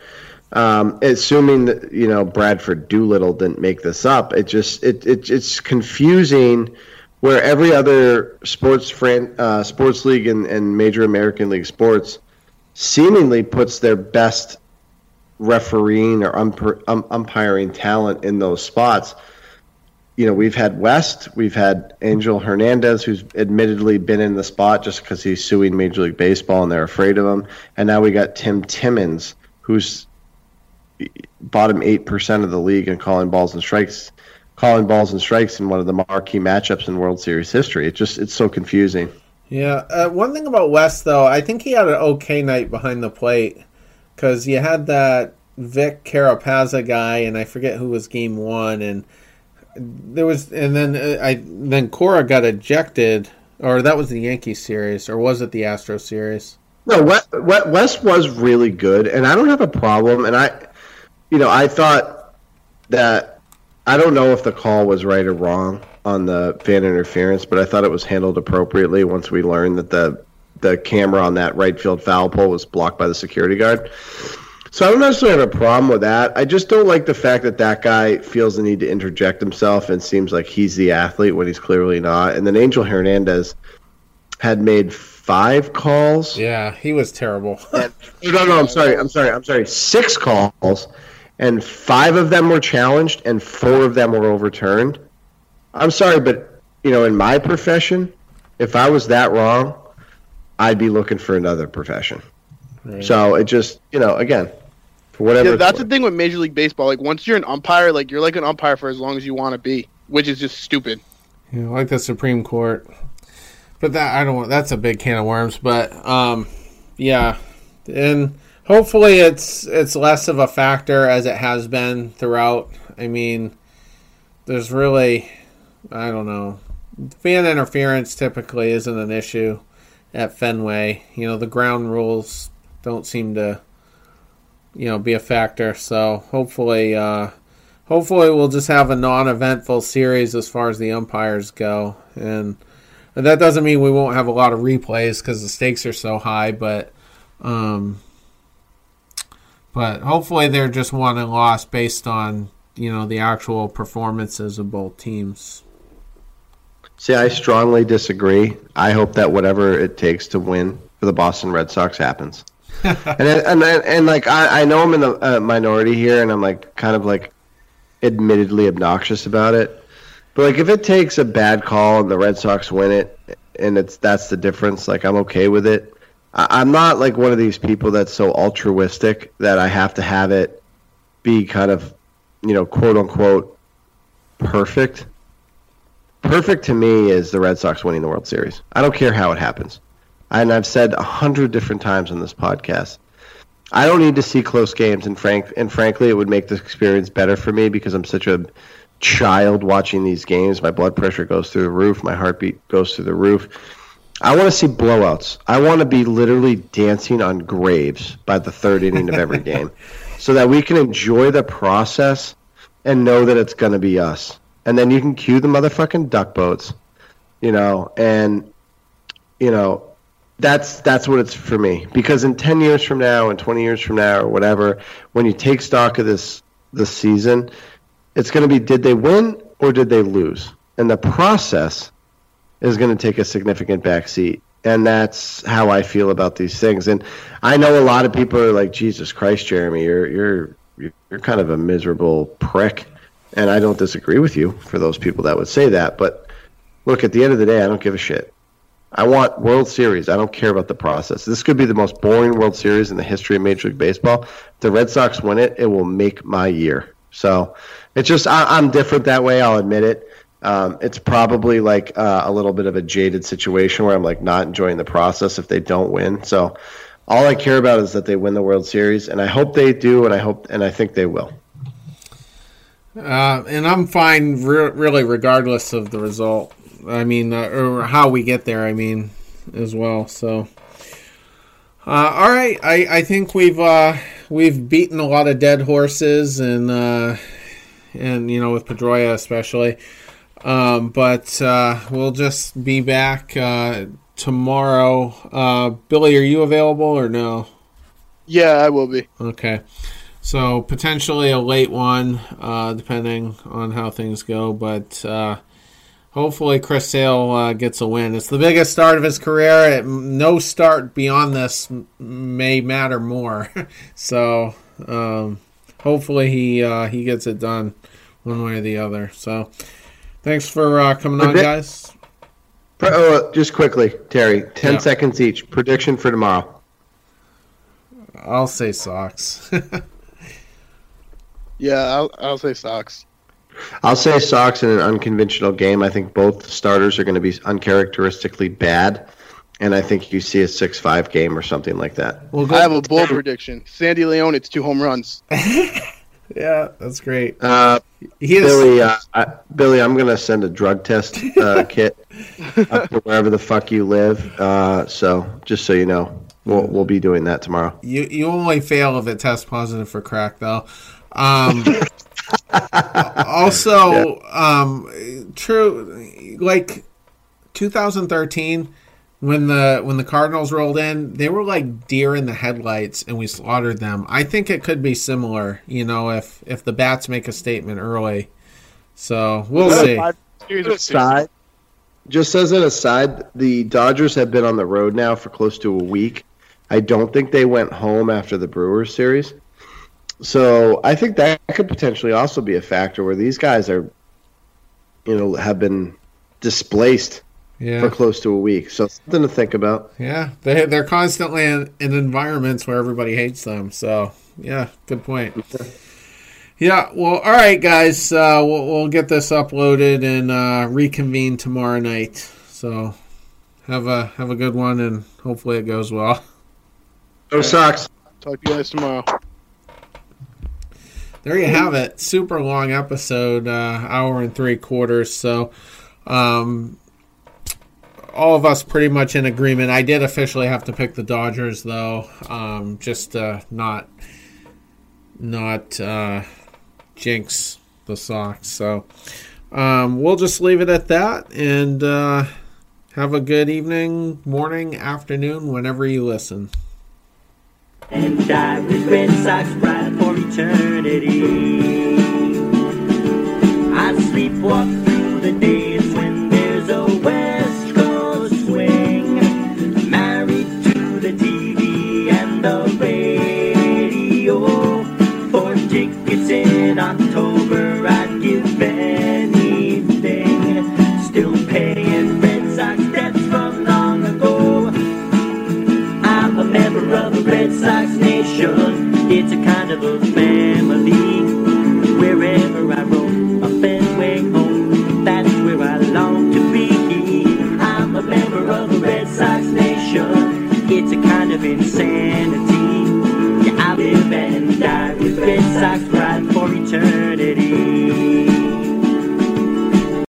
um, assuming that you know Bradford Doolittle didn't make this up, it just it, it it's confusing. Where every other sports fran- uh, sports league and, and major American league sports seemingly puts their best refereeing or umpir- um, umpiring talent in those spots you know, we've had West, we've had Angel Hernandez, who's admittedly been in the spot just because he's suing Major League Baseball and they're afraid of him. And now we got Tim Timmons, who's bottom 8% of the league and calling balls and strikes, calling balls and strikes in one of the marquee matchups in World Series history. It just, it's so confusing. Yeah, uh, one thing about West though, I think he had an okay night behind the plate because you had that Vic Carapazza guy, and I forget who was game one, and there was, and then uh, I then Cora got ejected, or that was the Yankee series, or was it the Astro series? No, West, West was really good, and I don't have a problem. And I, you know, I thought that I don't know if the call was right or wrong on the fan interference, but I thought it was handled appropriately once we learned that the the camera on that right field foul pole was blocked by the security guard. So I don't necessarily have a problem with that. I just don't like the fact that that guy feels the need to interject himself and seems like he's the athlete when he's clearly not. And then Angel Hernandez had made five calls. Yeah, he was terrible. And, no, no, I'm sorry. I'm sorry. I'm sorry. Six calls, and five of them were challenged, and four of them were overturned. I'm sorry, but you know, in my profession, if I was that wrong, I'd be looking for another profession. Right. So it just, you know, again, for whatever. Yeah, it's that's the thing with Major League Baseball. Like once you're an umpire, like you're like an umpire for as long as you want to be, which is just stupid. You know, like the Supreme Court. But that I don't want that's a big can of worms, but um yeah. And hopefully it's it's less of a factor as it has been throughout. I mean, there's really I don't know. Fan interference typically isn't an issue at Fenway. You know, the ground rules don't seem to you know be a factor. So hopefully uh hopefully we'll just have a non-eventful series as far as the umpires go and that doesn't mean we won't have a lot of replays because the stakes are so high but um but hopefully they're just won and lost based on you know the actual performances of both teams See, I strongly disagree. I hope that whatever it takes to win for the Boston Red Sox happens. and, and and and like I, I know I'm in the uh, minority here, and I'm like kind of like admittedly obnoxious about it. But like if it takes a bad call and the Red Sox win it, and it's that's the difference, like I'm okay with it. I'm not like one of these people that's so altruistic that I have to have it be kind of, you know, quote unquote perfect. Perfect to me is the Red Sox winning the World Series. I don't care how it happens. And I've said a hundred different times on this podcast. I don't need to see close games, and frank and frankly, it would make the experience better for me because I'm such a child watching these games. My blood pressure goes through the roof. My heartbeat goes through the roof. I want to see blowouts. I want to be literally dancing on graves by the third inning of every game, so that we can enjoy the process and know that it's going to be us. And then you can cue the motherfucking duck boats, you know, and you know that's that's what it's for me because in 10 years from now and 20 years from now or whatever when you take stock of this this season it's going to be did they win or did they lose and the process is going to take a significant backseat and that's how I feel about these things and I know a lot of people are like Jesus Christ Jeremy you're you're you're kind of a miserable prick and I don't disagree with you for those people that would say that but look at the end of the day I don't give a shit I want World Series. I don't care about the process. This could be the most boring World Series in the history of Major League Baseball. If the Red Sox win it, it will make my year. So it's just I, I'm different that way. I'll admit it. Um, it's probably like uh, a little bit of a jaded situation where I'm like not enjoying the process if they don't win. So all I care about is that they win the World Series, and I hope they do, and I hope and I think they will. Uh, and I'm fine, re- really, regardless of the result. I mean, uh, or how we get there. I mean, as well. So, uh, all right. I, I think we've uh, we've beaten a lot of dead horses, and uh, and you know with Pedroia especially. Um, but uh, we'll just be back uh, tomorrow. Uh, Billy, are you available or no? Yeah, I will be. Okay. So potentially a late one, uh, depending on how things go. But uh, hopefully Chris Sale uh, gets a win. It's the biggest start of his career. It, no start beyond this m- may matter more. so um, hopefully he uh, he gets it done one way or the other. So thanks for uh, coming on, guys. Pre- Oh, just quickly, Terry, ten Yeah. seconds each. Prediction for tomorrow. I'll say Sox. Yeah, I'll, I'll say Sox. I'll say Sox in an unconventional game. I think both starters are going to be uncharacteristically bad, and I think you see a six-five game or something like that. we'll I have a bold prediction. Sandy Leon, it's two home runs. yeah, that's great. Uh, He is. Billy, uh, I, Billy, I'm going to send a drug test uh, kit up to wherever the fuck you live. Uh, so just so you know, we'll we'll be doing that tomorrow. You you only fail if it tests positive for crack, though. Um, also, um, true, like 2013 when the when the Cardinals rolled in, they were like deer in the headlights, and we slaughtered them. I think it could be similar, you know, if if the bats make a statement early. So we'll see. Five series of six. Aside, just as an aside, the Dodgers have been on the road now for close to a week. I don't think they went home after the Brewers series. So I think that could potentially also be a factor where these guys are, you know, have been displaced for close to a week. So something to think about. yeah, they they're constantly in, in environments where everybody hates them. So yeah, good point. Yeah, well, all right, guys. Uh, we'll, we'll get this uploaded and uh, reconvene tomorrow night. So have a have a good one, and hopefully it goes well. Go Sox. Talk to you guys tomorrow. There you have it. Super long episode, uh, hour and three quarters. So, um, all of us pretty much in agreement. I did officially have to pick the Dodgers, though, um, just uh, not not uh, jinx the Sox. So, um, we'll just leave it at that, and uh, have a good evening, morning, afternoon, whenever you listen. and die with Red Sox pride for eternity. I sleepwalk through the days Red Sox Nation, it's a kind of a family. Wherever I roam, a Fenway home, that's where I long to be. I'm a member of the Red Sox Nation, it's a kind of insanity. Yeah, I live and die with Red Sox pride for eternity.